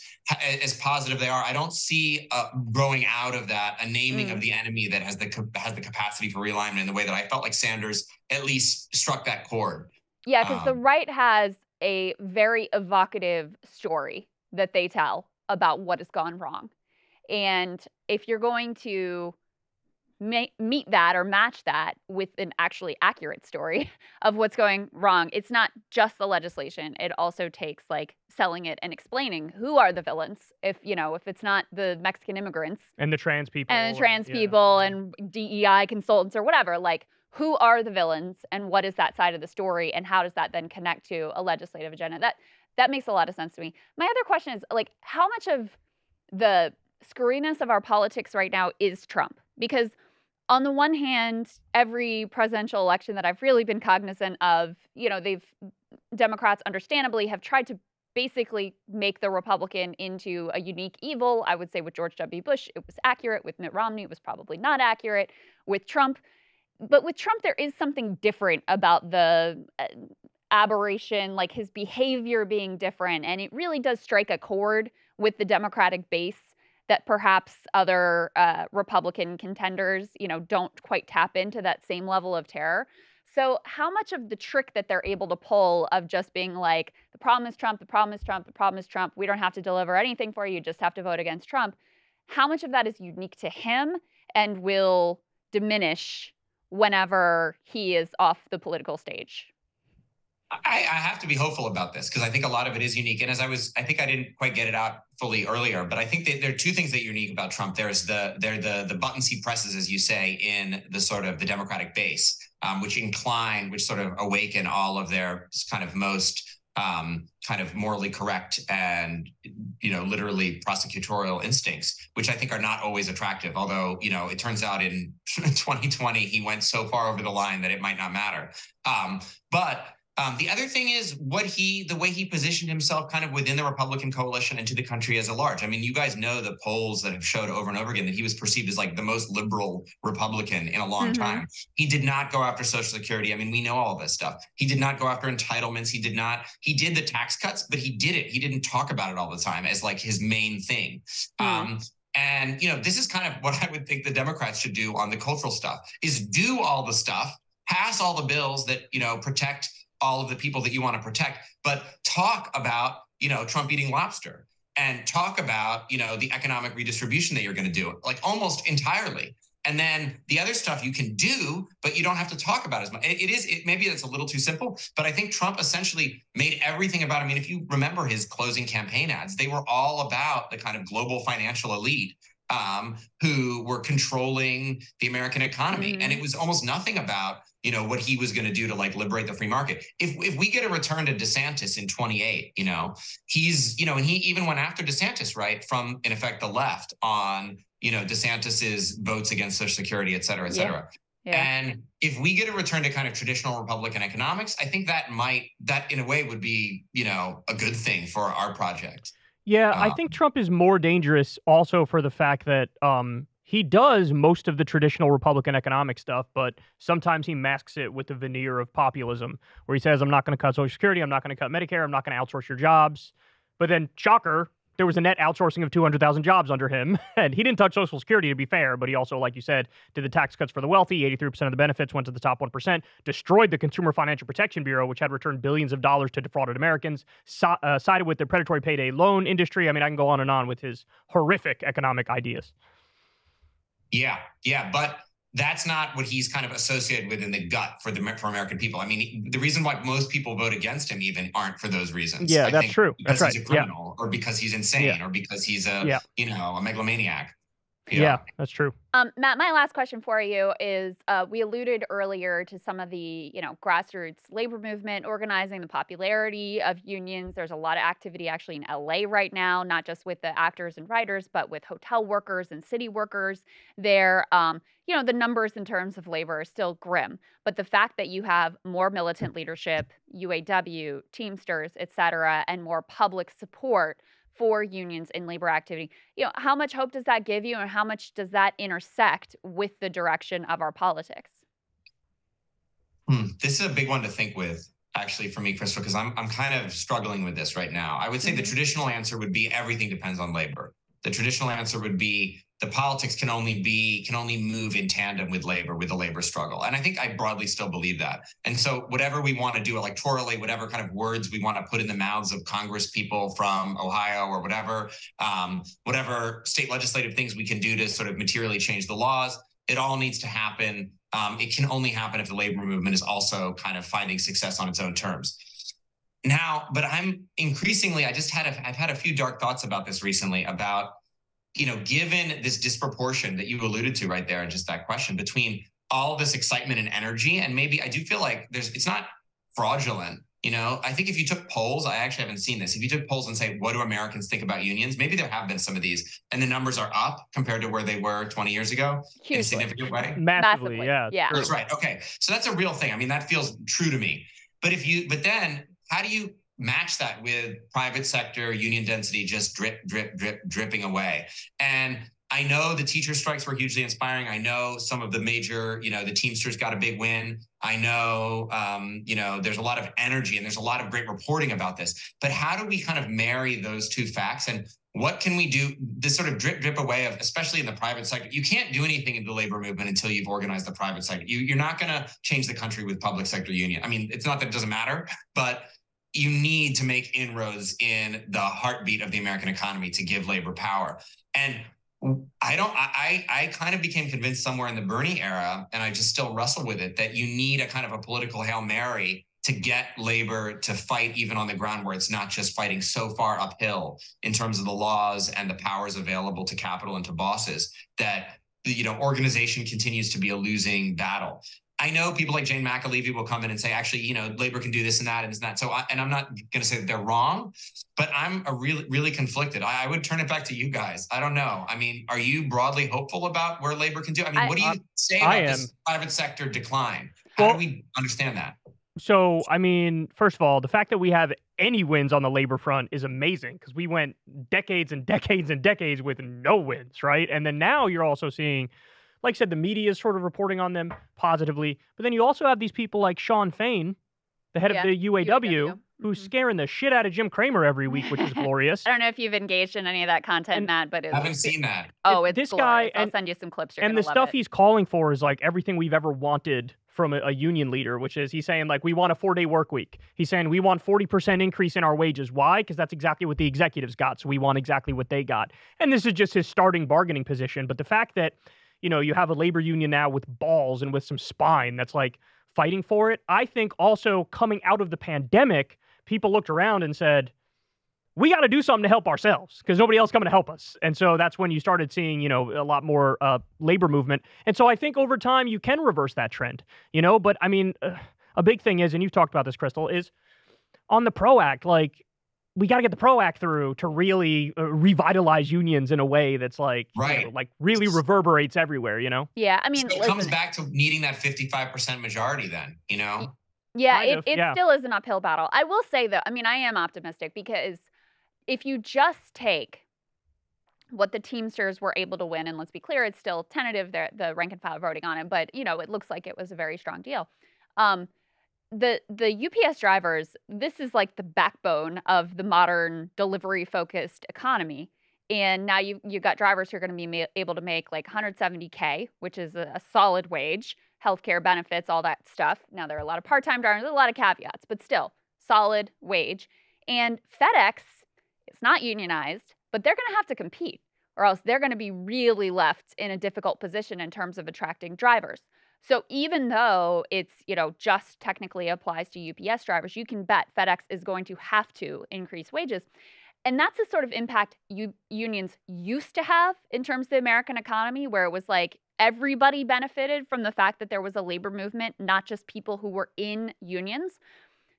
as positive they are, I don't see uh, growing out of that a naming mm. of the enemy that has the has the capacity for realignment in the way that I felt like Sanders at least struck that chord. Yeah, because um, the right has a very evocative story that they tell about what has gone wrong. And if you're going to ma- meet that or match that with an actually accurate story <laughs> of what's going wrong, it's not just the legislation. It also takes like selling it and explaining who are the villains. If you know, if it's not the Mexican immigrants and the trans people and the trans and, people yeah. and DEI consultants or whatever, like who are the villains and what is that side of the story and how does that then connect to a legislative agenda that that makes a lot of sense to me my other question is like how much of the screwiness of our politics right now is trump because on the one hand every presidential election that i've really been cognizant of you know they've democrats understandably have tried to basically make the republican into a unique evil. I would say with george w. Bush it was accurate. With mitt romney it was probably not accurate. With trump but with Trump, there is something different about the uh, aberration, like his behavior being different. And it really does strike a chord with the Democratic base that perhaps other uh, Republican contenders, you know, don't quite tap into that same level of terror. So, how much of the trick that they're able to pull of just being like, the problem is Trump, the problem is Trump, the problem is Trump, we don't have to deliver anything for you, you just have to vote against Trump, how much of that is unique to him and will diminish whenever he is off the political stage. I, I have to be hopeful about this because I think a lot of it is unique. And as I was, I think I didn't quite get it out fully earlier, but I think that there are two things that are unique about Trump. There's the there the the buttons he presses, as you say, in the sort of the Democratic base, um, which incline, which sort of awaken all of their kind of most um, kind of morally correct and you know literally prosecutorial instincts which i think are not always attractive although you know it turns out in <laughs> 2020 he went so far over the line that it might not matter um, but um, the other thing is what he, the way he positioned himself kind of within the Republican coalition and to the country as a large. I mean, you guys know the polls that have showed over and over again that he was perceived as like the most liberal Republican in a long mm-hmm. time. He did not go after Social Security. I mean, we know all this stuff. He did not go after entitlements. He did not, he did the tax cuts, but he did it. He didn't talk about it all the time as like his main thing. Mm. Um, and you know, this is kind of what I would think the Democrats should do on the cultural stuff is do all the stuff, pass all the bills that, you know, protect all of the people that you want to protect, but talk about, you know, Trump eating lobster and talk about, you know, the economic redistribution that you're going to do, like almost entirely. And then the other stuff you can do, but you don't have to talk about as much. it, it is, it, maybe it's a little too simple, but I think Trump essentially made everything about, I mean, if you remember his closing campaign ads, they were all about the kind of global financial elite um, who were controlling the American economy. Mm-hmm. And it was almost nothing about you know what he was going to do to like liberate the free market if if we get a return to desantis in 28 you know he's you know and he even went after desantis right from in effect the left on you know desantis's votes against social security et cetera et cetera yeah. Yeah. and if we get a return to kind of traditional republican economics i think that might that in a way would be you know a good thing for our project yeah, um, I think Trump is more dangerous also for the fact that um, he does most of the traditional Republican economic stuff, but sometimes he masks it with the veneer of populism, where he says, I'm not going to cut Social Security, I'm not going to cut Medicare, I'm not going to outsource your jobs. But then, shocker, there was a net outsourcing of 200,000 jobs under him. <laughs> And he didn't touch Social Security, to be fair, but he also, like you said, did the tax cuts for the wealthy. 83% of the benefits went to the top 1%, destroyed the Consumer Financial Protection Bureau, which had returned billions of dollars to defrauded Americans, so, uh, sided with the predatory payday loan industry. I mean, I can go on and on with his horrific economic ideas. Yeah, yeah, but that's not what he's kind of associated with in the gut for the for American people. I mean, the reason why most people vote against him even aren't for those reasons. Yeah, I that's true. Because that's he's right. a criminal, yeah. or because he's insane, yeah. or because he's a yeah. you know a megalomaniac. Yeah, yeah that's true. Um, Matt, my last question for you is: uh, We alluded earlier to some of the, you know, grassroots labor movement organizing, the popularity of unions. There's a lot of activity actually in LA right now, not just with the actors and writers, but with hotel workers and city workers. There, um, you know, the numbers in terms of labor are still grim. But the fact that you have more militant leadership, UAW, Teamsters, et cetera, and more public support for unions in labor activity. You know, how much hope does that give you and how much does that intersect with the direction of our politics? Hmm. This is a big one to think with actually for me, Krystal, because I'm I'm kind of struggling with this right now. I would say mm-hmm. the traditional answer would be everything depends on labor. The traditional answer would be the politics can only be can only move in tandem with labor with the labor struggle. And i think i broadly still believe that. And so whatever we want to do electorally whatever kind of words we want to put in the mouths of congress people from ohio or whatever um, whatever state legislative things we can do to sort of materially change the laws it all needs to happen. Um, it can only happen if the labor movement is also kind of finding success on its own terms now but i'm increasingly i just had a, i've had a few dark thoughts about this recently about you know, given this disproportion that you alluded to right there, and just that question between all this excitement and energy, and maybe I do feel like there's it's not fraudulent. You know, I think if you took polls, I actually haven't seen this. If you took polls and say, what do Americans think about unions? Maybe there have been some of these, and the numbers are up compared to where they were 20 years ago Hugely. in a significant way. Massively, Massively. yeah. Yeah. That's right. Okay. So that's a real thing. I mean, that feels true to me. But if you, but then how do you match that with private sector union density just drip, drip, drip, dripping away. And I know the teacher strikes were hugely inspiring. I know some of the major, you know, the Teamsters got a big win. I know, um, you know, there's a lot of energy and there's a lot of great reporting about this. But how do we kind of marry those two facts and what can we do? This sort of drip, drip away of, especially in the private sector. You can't do anything in the labor movement until you've organized the private sector. You, you're not going to change the country with public sector union. I mean, it's not that it doesn't matter, but you need to make inroads in the heartbeat of the American economy to give labor power. And I don't, I, I kind of became convinced somewhere in the Bernie era, and I just still wrestle with it, that you need a kind of a political Hail Mary to get labor to fight even on the ground where it's not just fighting so far uphill in terms of the laws and the powers available to capital and to bosses that you know organization continues to be a losing battle I know people like Jane McAlevey will come in and say, actually, you know, labor can do this and that and this and that. So, I, and I'm not going to say that they're wrong, but I'm a really, really conflicted. I, I, would turn it back to you guys. I don't know. I mean, are you broadly hopeful about where labor can do? I mean, I, what do you um, say about this private sector decline? How well, do we understand that? So, I mean, first of all, the fact that we have any wins on the labor front is amazing because we went decades and decades and decades with no wins, right? And then now you're also seeing like I said, the media is sort of reporting on them positively. But then you also have these people like Shawn Fain, the head yeah, of the UAW, UAW. who's mm-hmm. scaring the shit out of Jim Cramer every week, which is <laughs> glorious. I don't know if you've engaged in any of that content, and, Matt, but I haven't seen that. Oh, it's this glorious. guy. I'll send you some clips. and the stuff it. he's calling for is like everything we've ever wanted from a, a, union leader, which is he's saying like we want a four day work week. He's saying we want 40% increase in our wages. Why? Because that's exactly what the executives got. So we want exactly what they got. And this is just his starting bargaining position. But the fact that you know, you have a labor union now with balls and with some spine that's like fighting for it. I think also coming out of the pandemic, people looked around and said, we got to do something to help ourselves because nobody else coming to help us. And so that's when you started seeing, you know, a lot more uh, labor movement. And so I think over time you can reverse that trend, you know. But I mean, uh, a big thing is, and you've talked about this, Krystal, is on the PRO Act, like we got to get the PRO Act through to really uh, revitalize unions in a way that's like right, you know, like really reverberates everywhere. You know? Yeah, I mean, so it listen, comes back to needing that fifty-five percent majority. Then you know. Yeah, it, it yeah. still is an uphill battle. I will say though, I mean, I am optimistic because if you just take what the Teamsters were able to win, and let's be clear, it's still tentative. The, the rank and file voting on it, but you know, it looks like it was a very strong deal. Um, the the UPS drivers, this is like the backbone of the modern delivery focused economy. And now you you got drivers who are going to be ma- able to make like 170k, which is a, a solid wage, healthcare benefits, all that stuff. Now there are a lot of part-time drivers, a lot of caveats, but still solid wage. And FedEx it's not unionized, but they're going to have to compete or else they're going to be really left in a difficult position in terms of attracting drivers. So even though it's, you know, just technically applies to UPS drivers, you can bet FedEx is going to have to increase wages. And that's the sort of impact unions used to have in terms of the American economy, where it was like everybody benefited from the fact that there was a labor movement, not just people who were in unions.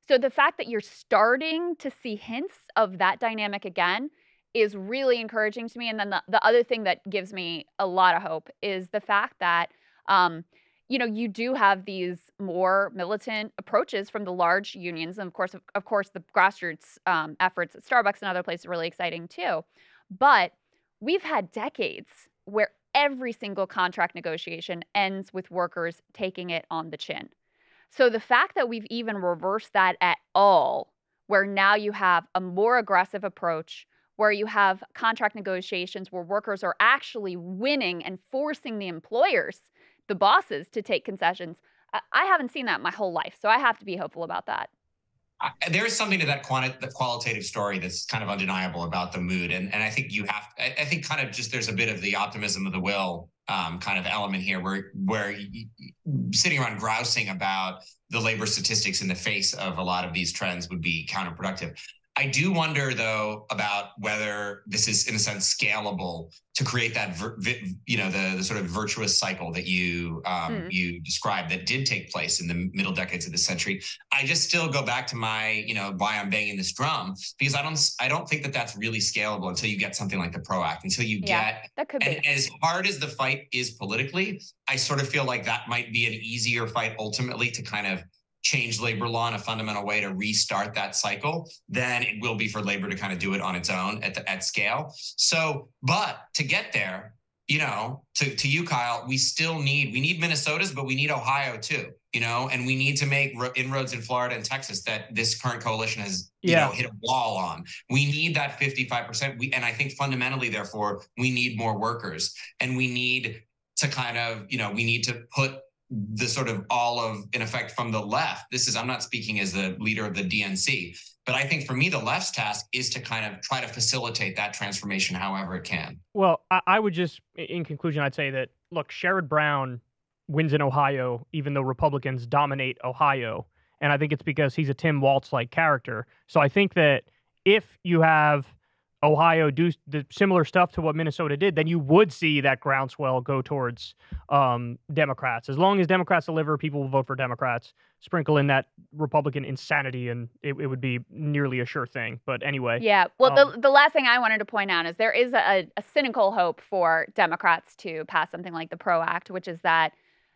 So the fact that you're starting to see hints of that dynamic again is really encouraging to me. And then the, the other thing that gives me a lot of hope is the fact that, um, you know, you do have these more militant approaches from the large unions, and of course, of, of course, the grassroots um, efforts at Starbucks and other places are really exciting too. But we've had decades where every single contract negotiation ends with workers taking it on the chin. So the fact that we've even reversed that at all, where now you have a more aggressive approach where you have contract negotiations where workers are actually winning and forcing the employers, the bosses, to take concessions. I, haven't seen that my whole life, so I have to be hopeful about that. I, there is something to that, quanti- qualitative story that's kind of undeniable about the mood, and and I think you have. I, I think kind of just there's a bit of the optimism of the will um, kind of element here, where where sitting around grousing about the labor statistics in the face of a lot of these trends would be counterproductive. I do wonder though about whether this is in a sense scalable to create that you know the, the sort of virtuous cycle that you um, mm. you described that did take place in the middle decades of the century. I just still go back to my you know why I'm banging this drum because I don't I don't think that that's really scalable until you get something like the PRO Act until you yeah, get that could be as hard as the fight is politically. I sort of feel like that might be an easier fight ultimately to kind of change labor law in a fundamental way to restart that cycle, then it will be for labor to kind of do it on its own at the, at scale. So, but to get there, you know, to, to you, Kyle, we still need, we need Minnesota's, but we need Ohio too, you know, and we need to make inroads in Florida and Texas that this current coalition has, you yeah. know, hit a wall on. We need that 55%. We, and I think fundamentally, therefore, we need more workers and we need to kind of, you know, we need to put the sort of all of in effect from the left this is i'm not speaking as the leader of the dnc but i think for me the left's task is to kind of try to facilitate that transformation however it can. Well i, I would just in conclusion i'd say that look sherrod brown wins in ohio even though republicans dominate ohio and i think it's because he's a tim walz like character. So i think that if you have Ohio do the similar stuff to what Minnesota did, then you would see that groundswell go towards um, Democrats. As long as Democrats deliver, people will vote for Democrats. Sprinkle in that Republican insanity, and it, it would be nearly a sure thing. But anyway. Yeah. Well, um, the, the last thing I wanted to point out is there is a, a cynical hope for Democrats to pass something like the PRO Act, which is that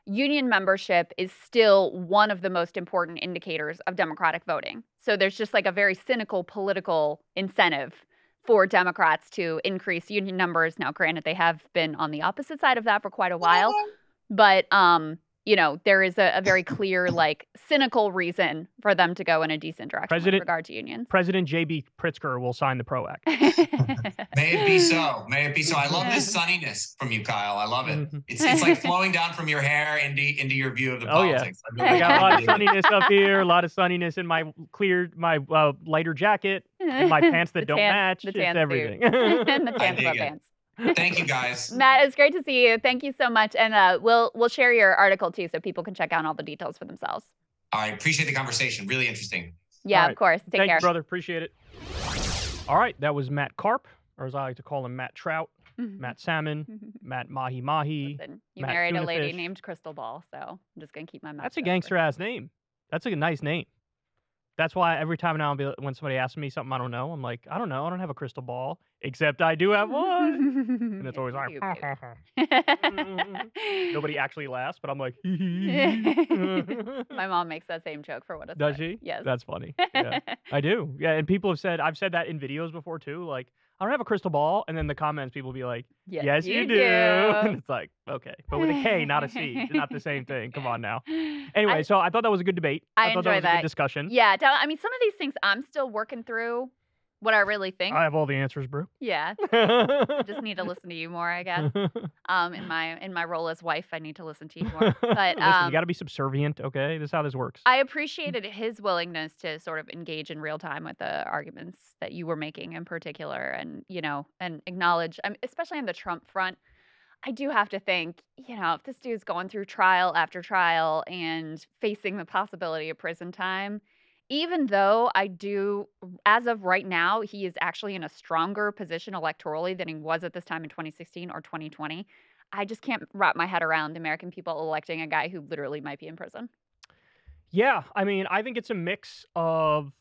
union membership is still one of the most important indicators of democratic voting. So there's just like a very cynical political incentive for Democrats to increase union numbers. Now, granted, they have been on the opposite side of that for quite a while, but um, you know, there is a, a, very clear, like, cynical reason for them to go in a decent direction President, with regard to unions. President J.B. Pritzker will sign the PRO Act. <laughs> May it be so. May it be so. I love this sunniness from you, Kyle. I love it. Mm-hmm. It's it's like <laughs> flowing down from your hair into into your view of the oh, politics. Yeah. I, got a lot of sunniness up here. A lot of sunniness in my clear, my uh, lighter jacket, my <laughs> pants that don't tan, match. The tan it's everything. and the tan pants. Thank you guys. <laughs> Matt, it's great to see you. Thank you so much. And uh, we'll we'll share your article too so people can check out all the details for themselves. I appreciate the conversation. Really interesting. Yeah, right. of course. Take Thank care. You, brother. Appreciate it. All right, that was Matt Karp, or as I like to call him, Matt Trout, Matt Salmon, Matt Mahi Mahi. Listen, you Matt married a lady Fish. named Krystal Ball, so I'm just gonna keep my mouth. That's a gangster ass name. That's a nice name. That's why every time now be, when somebody asks me something I don't know, I'm like, I don't know. I don't have a crystal ball, except I do have one. and it's <laughs> always like, <laughs> nobody actually laughs, but I'm like, <laughs> my mom makes that same joke for what it's Does she? Yes. That's funny. Yeah, I do. Yeah. And people have said, I've said that in videos before too. Like, I don't have a crystal ball. And then the comments, people be like, Yes, yes, you, you do. <laughs> do. and it's like, okay. But with a K, not a C. not the same thing. Come on now. Anyway, I- so I thought that was a good debate. I thought that was a that. good discussion. Yeah, I mean, some of these things I'm still working through what I really think. I have all the answers, bro. yeah, <laughs> I just need to listen to you more, I guess. <laughs> Um, in my in my role as wife, I need to listen to you more. But <laughs> Listen, um, you got to be subservient, okay? This is how this works. I appreciated his willingness to sort of engage in real time with the arguments that you were making in particular, and you know, and acknowledge, um, especially on the Trump front. I do have to think, you know, if this dude's going through trial after trial and facing the possibility of prison time, even though I do, as of right now, he is actually in a stronger position electorally than he was at this time in 2016 or 2020. I just can't wrap my head around the American people electing a guy who literally might be in prison. Yeah, I mean, I think it's a mix of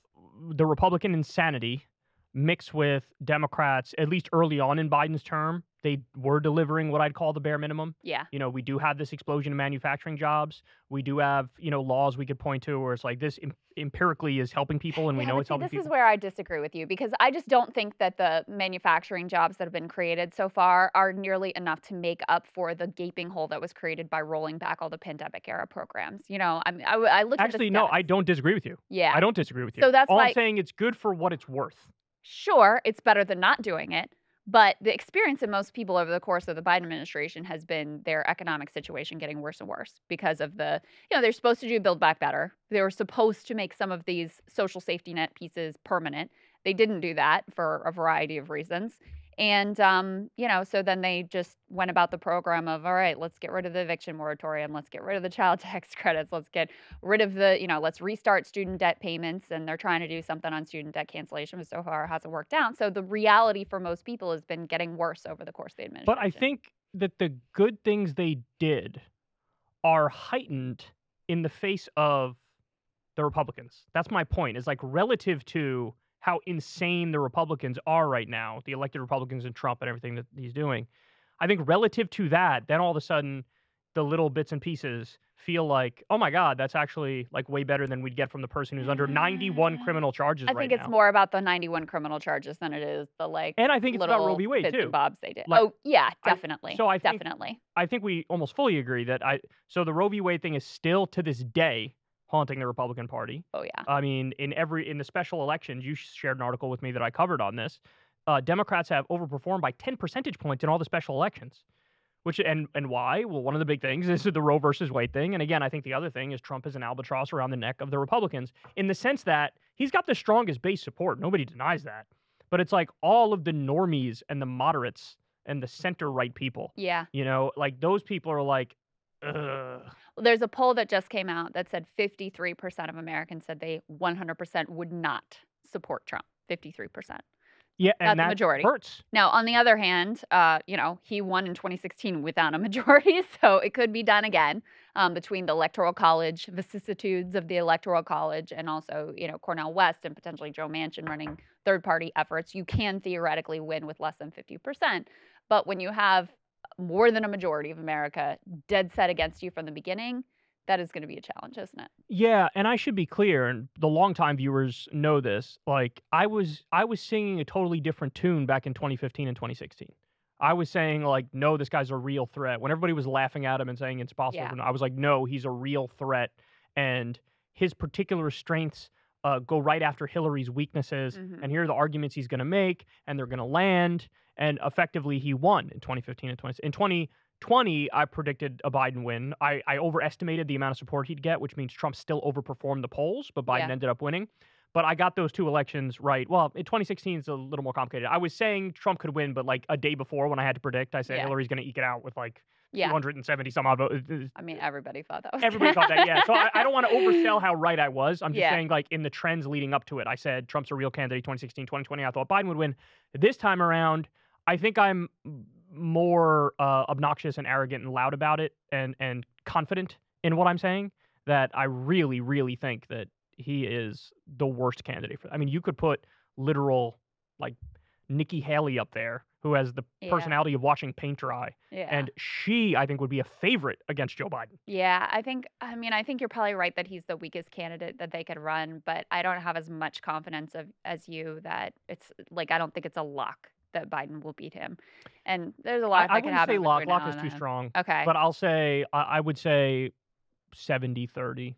the Republican insanity mixed with Democrats, at least early on in Biden's term. They were delivering what I'd call the bare minimum. Yeah. You know, we do have this explosion in manufacturing jobs. We do have, you know, laws we could point to where it's like this em- empirically is helping people and we know it's see, helping this people. is where I disagree with you because I just don't think that the manufacturing jobs that have been created so far are nearly enough to make up for the gaping hole that was created by rolling back all the pandemic era programs. You know, I mean, I looked Actually, at the no, I don't disagree with you. Yeah, I don't disagree with you. So that's all why- I'm saying it's good for what it's worth. sure, it's better than not doing it. But the experience of most people over the course of the Biden administration has been their economic situation getting worse and worse because of the, you know, they're supposed to do Build Back Better. They were supposed to make some of these social safety net pieces permanent. They didn't do that for a variety of reasons. And, um, you know, so then they just went about the program of, all right, let's get rid of the eviction moratorium. Let's get rid of the child <laughs> tax credits. Let's get rid of the, you know, let's restart student debt payments. And they're trying to do something on student debt cancellation, but so far it hasn't worked out. So the reality for most people has been getting worse over the course of the administration. But I think that the good things they did are heightened in the face of the Republicans. That's my point. Is like relative to how insane the Republicans are right now, the elected Republicans and Trump and everything that he's doing. I think relative to that, then all of a sudden the little bits and pieces feel like, oh my God, that's actually like way better than we'd get from the person who's under 91 mm. criminal charges I right think it's now. more about the 91 criminal charges than it is the like and I think it's about Roe v. Wade too. bobs they did. Like, oh yeah, I- definitely. so I think- definitely. I think we almost fully agree that I so the Roe v. Wade thing is still to this day haunting the Republican Party. Oh yeah. I mean, in every in the special elections, you shared an article with me that I covered on this. Uh, Democrats have overperformed by 10 percentage points in all the special elections. Which and and why? Well, one of the big things <laughs> is the Roe versus Wade thing, and again, I think the other thing is Trump is an albatross around the neck of the Republicans in the sense that he's got the strongest base support. Nobody denies that, but it's like all of the normies and the moderates and the center right people. Yeah. You know, like those people are like, ugh. Well, there's a poll that just came out that said 53% of Americans said they 100% would not support Trump. 53%. Yeah, and That's that majority. hurts. Now, on the other hand, uh, you know, he won in 2016 without a majority, <laughs> so it could be done again um, between the Electoral College vicissitudes of the Electoral College and also, you know, Cornel West and potentially Joe Manchin running third-party efforts. You can theoretically win with less than 50%, but when you have more than a majority of America dead set against you from the beginning, that is going to be a challenge, isn't it? Yeah, and I should be clear, and the longtime viewers know this. Like I was, I was singing a totally different tune back in 2015 and 2016. I was saying like, no, this guy's a real threat. When everybody was laughing at him and saying it's possible, Yeah. I was like, no, he's a real threat, and his particular strengths uh, go right after Hillary's weaknesses. Mhm. And here are the arguments he's going to make, and they're going to land. And effectively, he won in 2015 and 20 in 2020. I predicted a Biden win. I, I overestimated the amount of support he'd get, which means Trump still overperformed the polls, but Biden Yeah. ended up winning. But I got those two elections right. Well, in 2016 is a little more complicated. I was saying Trump could win, but like a day before when I had to predict, I said Yeah. Hillary's going to eke it out with like Yeah. 270 some odd votes. I mean, everybody thought that was Everybody thought that, yeah. So I, I don't want to oversell <laughs> how right I was. I'm just Yeah. saying, like, in the trends leading up to it, I said Trump's a real candidate 2016, 2020. I thought Biden would win. This time around, I think I'm more uh, obnoxious and arrogant and loud about it and, and confident in what I'm saying that I really, really think that he is the worst candidate for I mean, you could put literal, like, Nikki Haley up there, who has the Yeah. personality of watching paint dry. Yeah. And she, I think, would be a favorite against Joe Biden. Yeah, I think I mean I think you're probably right that he's the weakest candidate that they could run, but I don't have as much confidence of as you that it's like I don't think it's a lock that Biden will beat him. And there's a lot I, that I can happen. say lock. Lock is too strong. Okay. But I'll say I, I would say 70-30,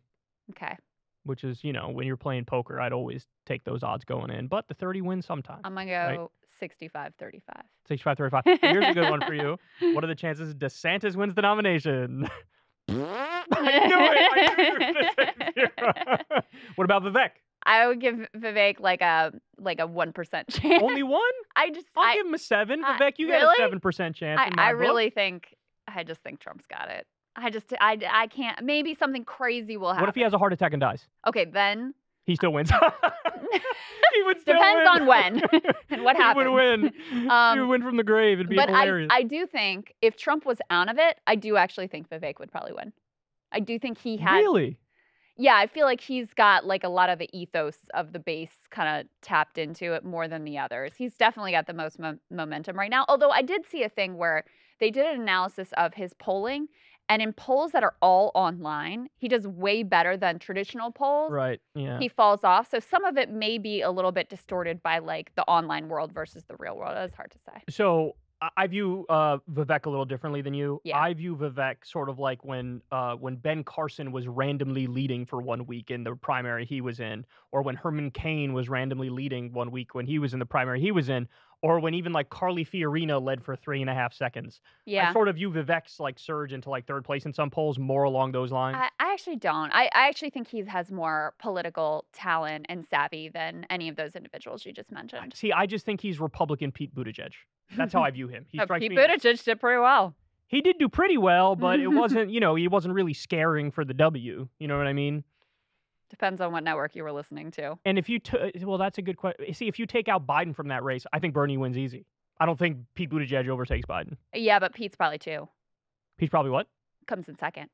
okay. which is you know when you're playing poker, I'd always take those odds going in. But the thirty wins sometimes. I'm gonna right? Go 65 35. 65 35. <laughs> Here's a good one for you. What are the chances DeSantis wins the nomination? <laughs> I knew it. I knew you were gonna say zero. what about Vivek? I would give Vivek like a like a one percent chance. Only one? <laughs> I just I'll I, give him a seven. Vivek, you got really? a seven percent chance. I, I really think I just think Trump's got it. I just I, I can't maybe something crazy will happen. What if he has a heart attack and dies? Okay, then He still wins. <laughs> he would still win. Depends win. on when <laughs> and what happens. He would win. he Um, would win from the grave. It'd be but I. I do think if Trump was out of it, I do actually think Vivek would probably win. I do think he had really? yeah, I feel like he's got like a lot of the ethos of the base kind of tapped into it more than the others. He's definitely got the most mo- momentum right now. Although I did see a thing where they did an analysis of his polling, and in polls that are all online, he does way better than traditional polls. Right. Yeah. He falls off. So some of it may be a little bit distorted by like the online world versus the real world. It's hard to say. So I- view uh, Vivek a little differently than you. Yeah. I view Vivek sort of like when uh, when Ben Carson was randomly leading for one week in the primary he was in, or when Herman Cain was randomly leading one week when he was in the primary he was in, or when even like Carly Fiorina led for three and a half seconds. Yeah. I sort of view Vivek's like surge into like third place in some polls more along those lines. I, I actually don't. I, I actually think he has more political talent and savvy than any of those individuals you just mentioned. See, I just think he's Republican Pete Buttigieg. That's how <laughs> I view him. He strikes Pete me. Buttigieg did pretty well. He did do pretty well, but it <laughs> wasn't, you know, he wasn't really scaring for the W. You know what I mean? Depends on what network you were listening to. And if you, t- uh, well, that's a good question. Eh, see, if you take out Biden from that race, I think Bernie wins easy. I don't think Pete Buttigieg overtakes Biden. Yeah, but Pete's probably two. Pete's probably what? Comes in second.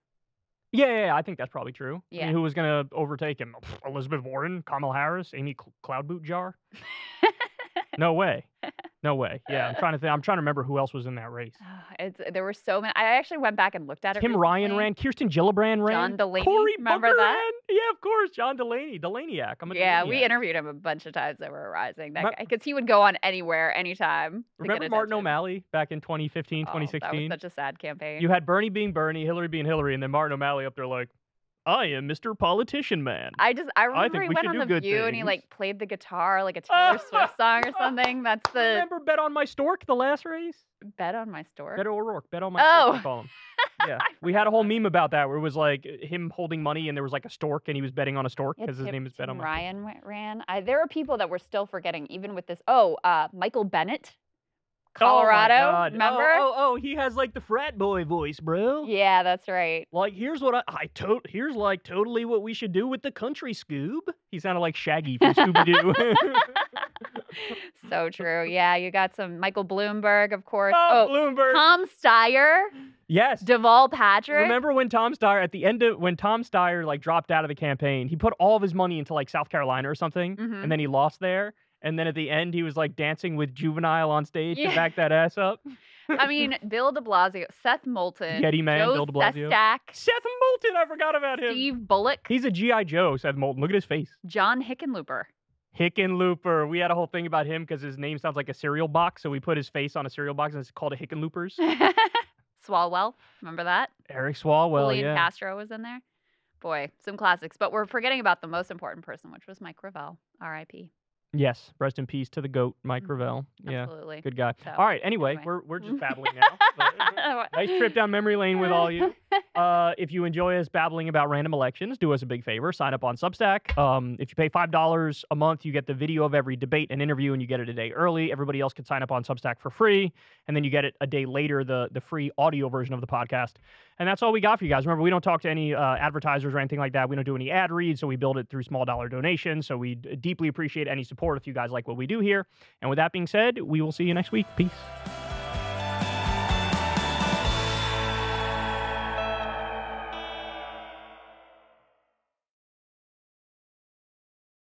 Yeah, yeah, yeah, I think that's probably true. I Yeah. mean, who was going to overtake him? Elizabeth Warren, Kamala Harris, Amy Cl- Klobuchar? <laughs> no way. <laughs> No way. Yeah, I'm trying to think. I'm trying to remember who else was in that race. Ah, it's, there were so many. I actually went back and looked at it. Tim Ryan ran. Kirsten Gillibrand ran. John Delaney, Cory remember Booker that? ran. Yeah, of course. John Delaney. Delaniac. I'm a Yeah, we interviewed him a bunch of times that were rising. That because he would go on anywhere, anytime. Remember Martin. O'Malley back in 2015, Oh, That was 2016? such a sad campaign. You had Bernie being Bernie, Hillary being Hillary, and then Martin O'Malley up there like, I am Mr. Politician Man. I just I remember think he we went on the View and he like played the guitar like a <laughs> Taylor Swift song or something. That's the Remember Bet on My Stork, the last race? bet on my store. Beto O'Rourke, Bet on My Oh. Stork, call him. <laughs> Yeah, we had a whole meme about that where it was like him holding money and there was like a stork and he was betting on a stork because his name is Bet on My Ryan ran. I, there are people that we're still forgetting, even with this. Oh, uh, Michael Bennet, Colorado. God. remember? Oh, oh, oh, he has like the frat boy voice, bro. Yeah, that's right. Like here's what I, I to- here's like totally what we should do with the country Scoob. He sounded like Shaggy from Scooby Doo. <laughs> so true. Yeah, you got some Michael Bloomberg, of course. oh, Oh, Bloomberg. Tom Steyer, yes. Deval Patrick. Remember when Tom Steyer at the end of when Tom Steyer like dropped out of the campaign, he put all of his money into like South Carolina or something, Mhm. and then he lost there. And then at the end, he was like dancing with Juvenile on stage Yeah. to back that ass up. <laughs> I mean, Bill De Blasio, Seth Moulton, Getty man, Joe Bill de Blasio. Sestak, Seth Moulton, I forgot about him. Steve Bullock, He's a GI Joe. Seth Moulton. Look at his face. John Hickenlooper. Hickenlooper. We had a whole thing about him because his name sounds like a cereal box, so we put his face on a cereal box and it's called a Hickenloopers. <laughs> Swalwell, remember that? Eric Swalwell, Julian yeah. Castro was in there. Boy, some classics. But we're forgetting about the most important person, which was Mike Gravel, R.I.P. Yes, rest in peace to the goat, Mike Mhm. Gravel. Yeah, Absolutely. good guy. So, All right, anyway, anyway. we're we're just <laughs> babbling now. nice trip down memory lane with all you. <laughs> Uh, if you enjoy us babbling about random elections, do us a big favor. Sign up on Substack. Um, if you pay five dollars a month, you get the video of every debate and interview, and you get it a day early. Everybody else can sign up on Substack for free, and then you get it a day later, the the free audio version of the podcast. And that's all we got for you guys. Remember, we don't talk to any uh, advertisers or anything like that. We don't do any ad reads, so we build it through small dollar donations. So we d- deeply appreciate any support if you guys like what we do here. And with that being said, we will see you next week. Peace.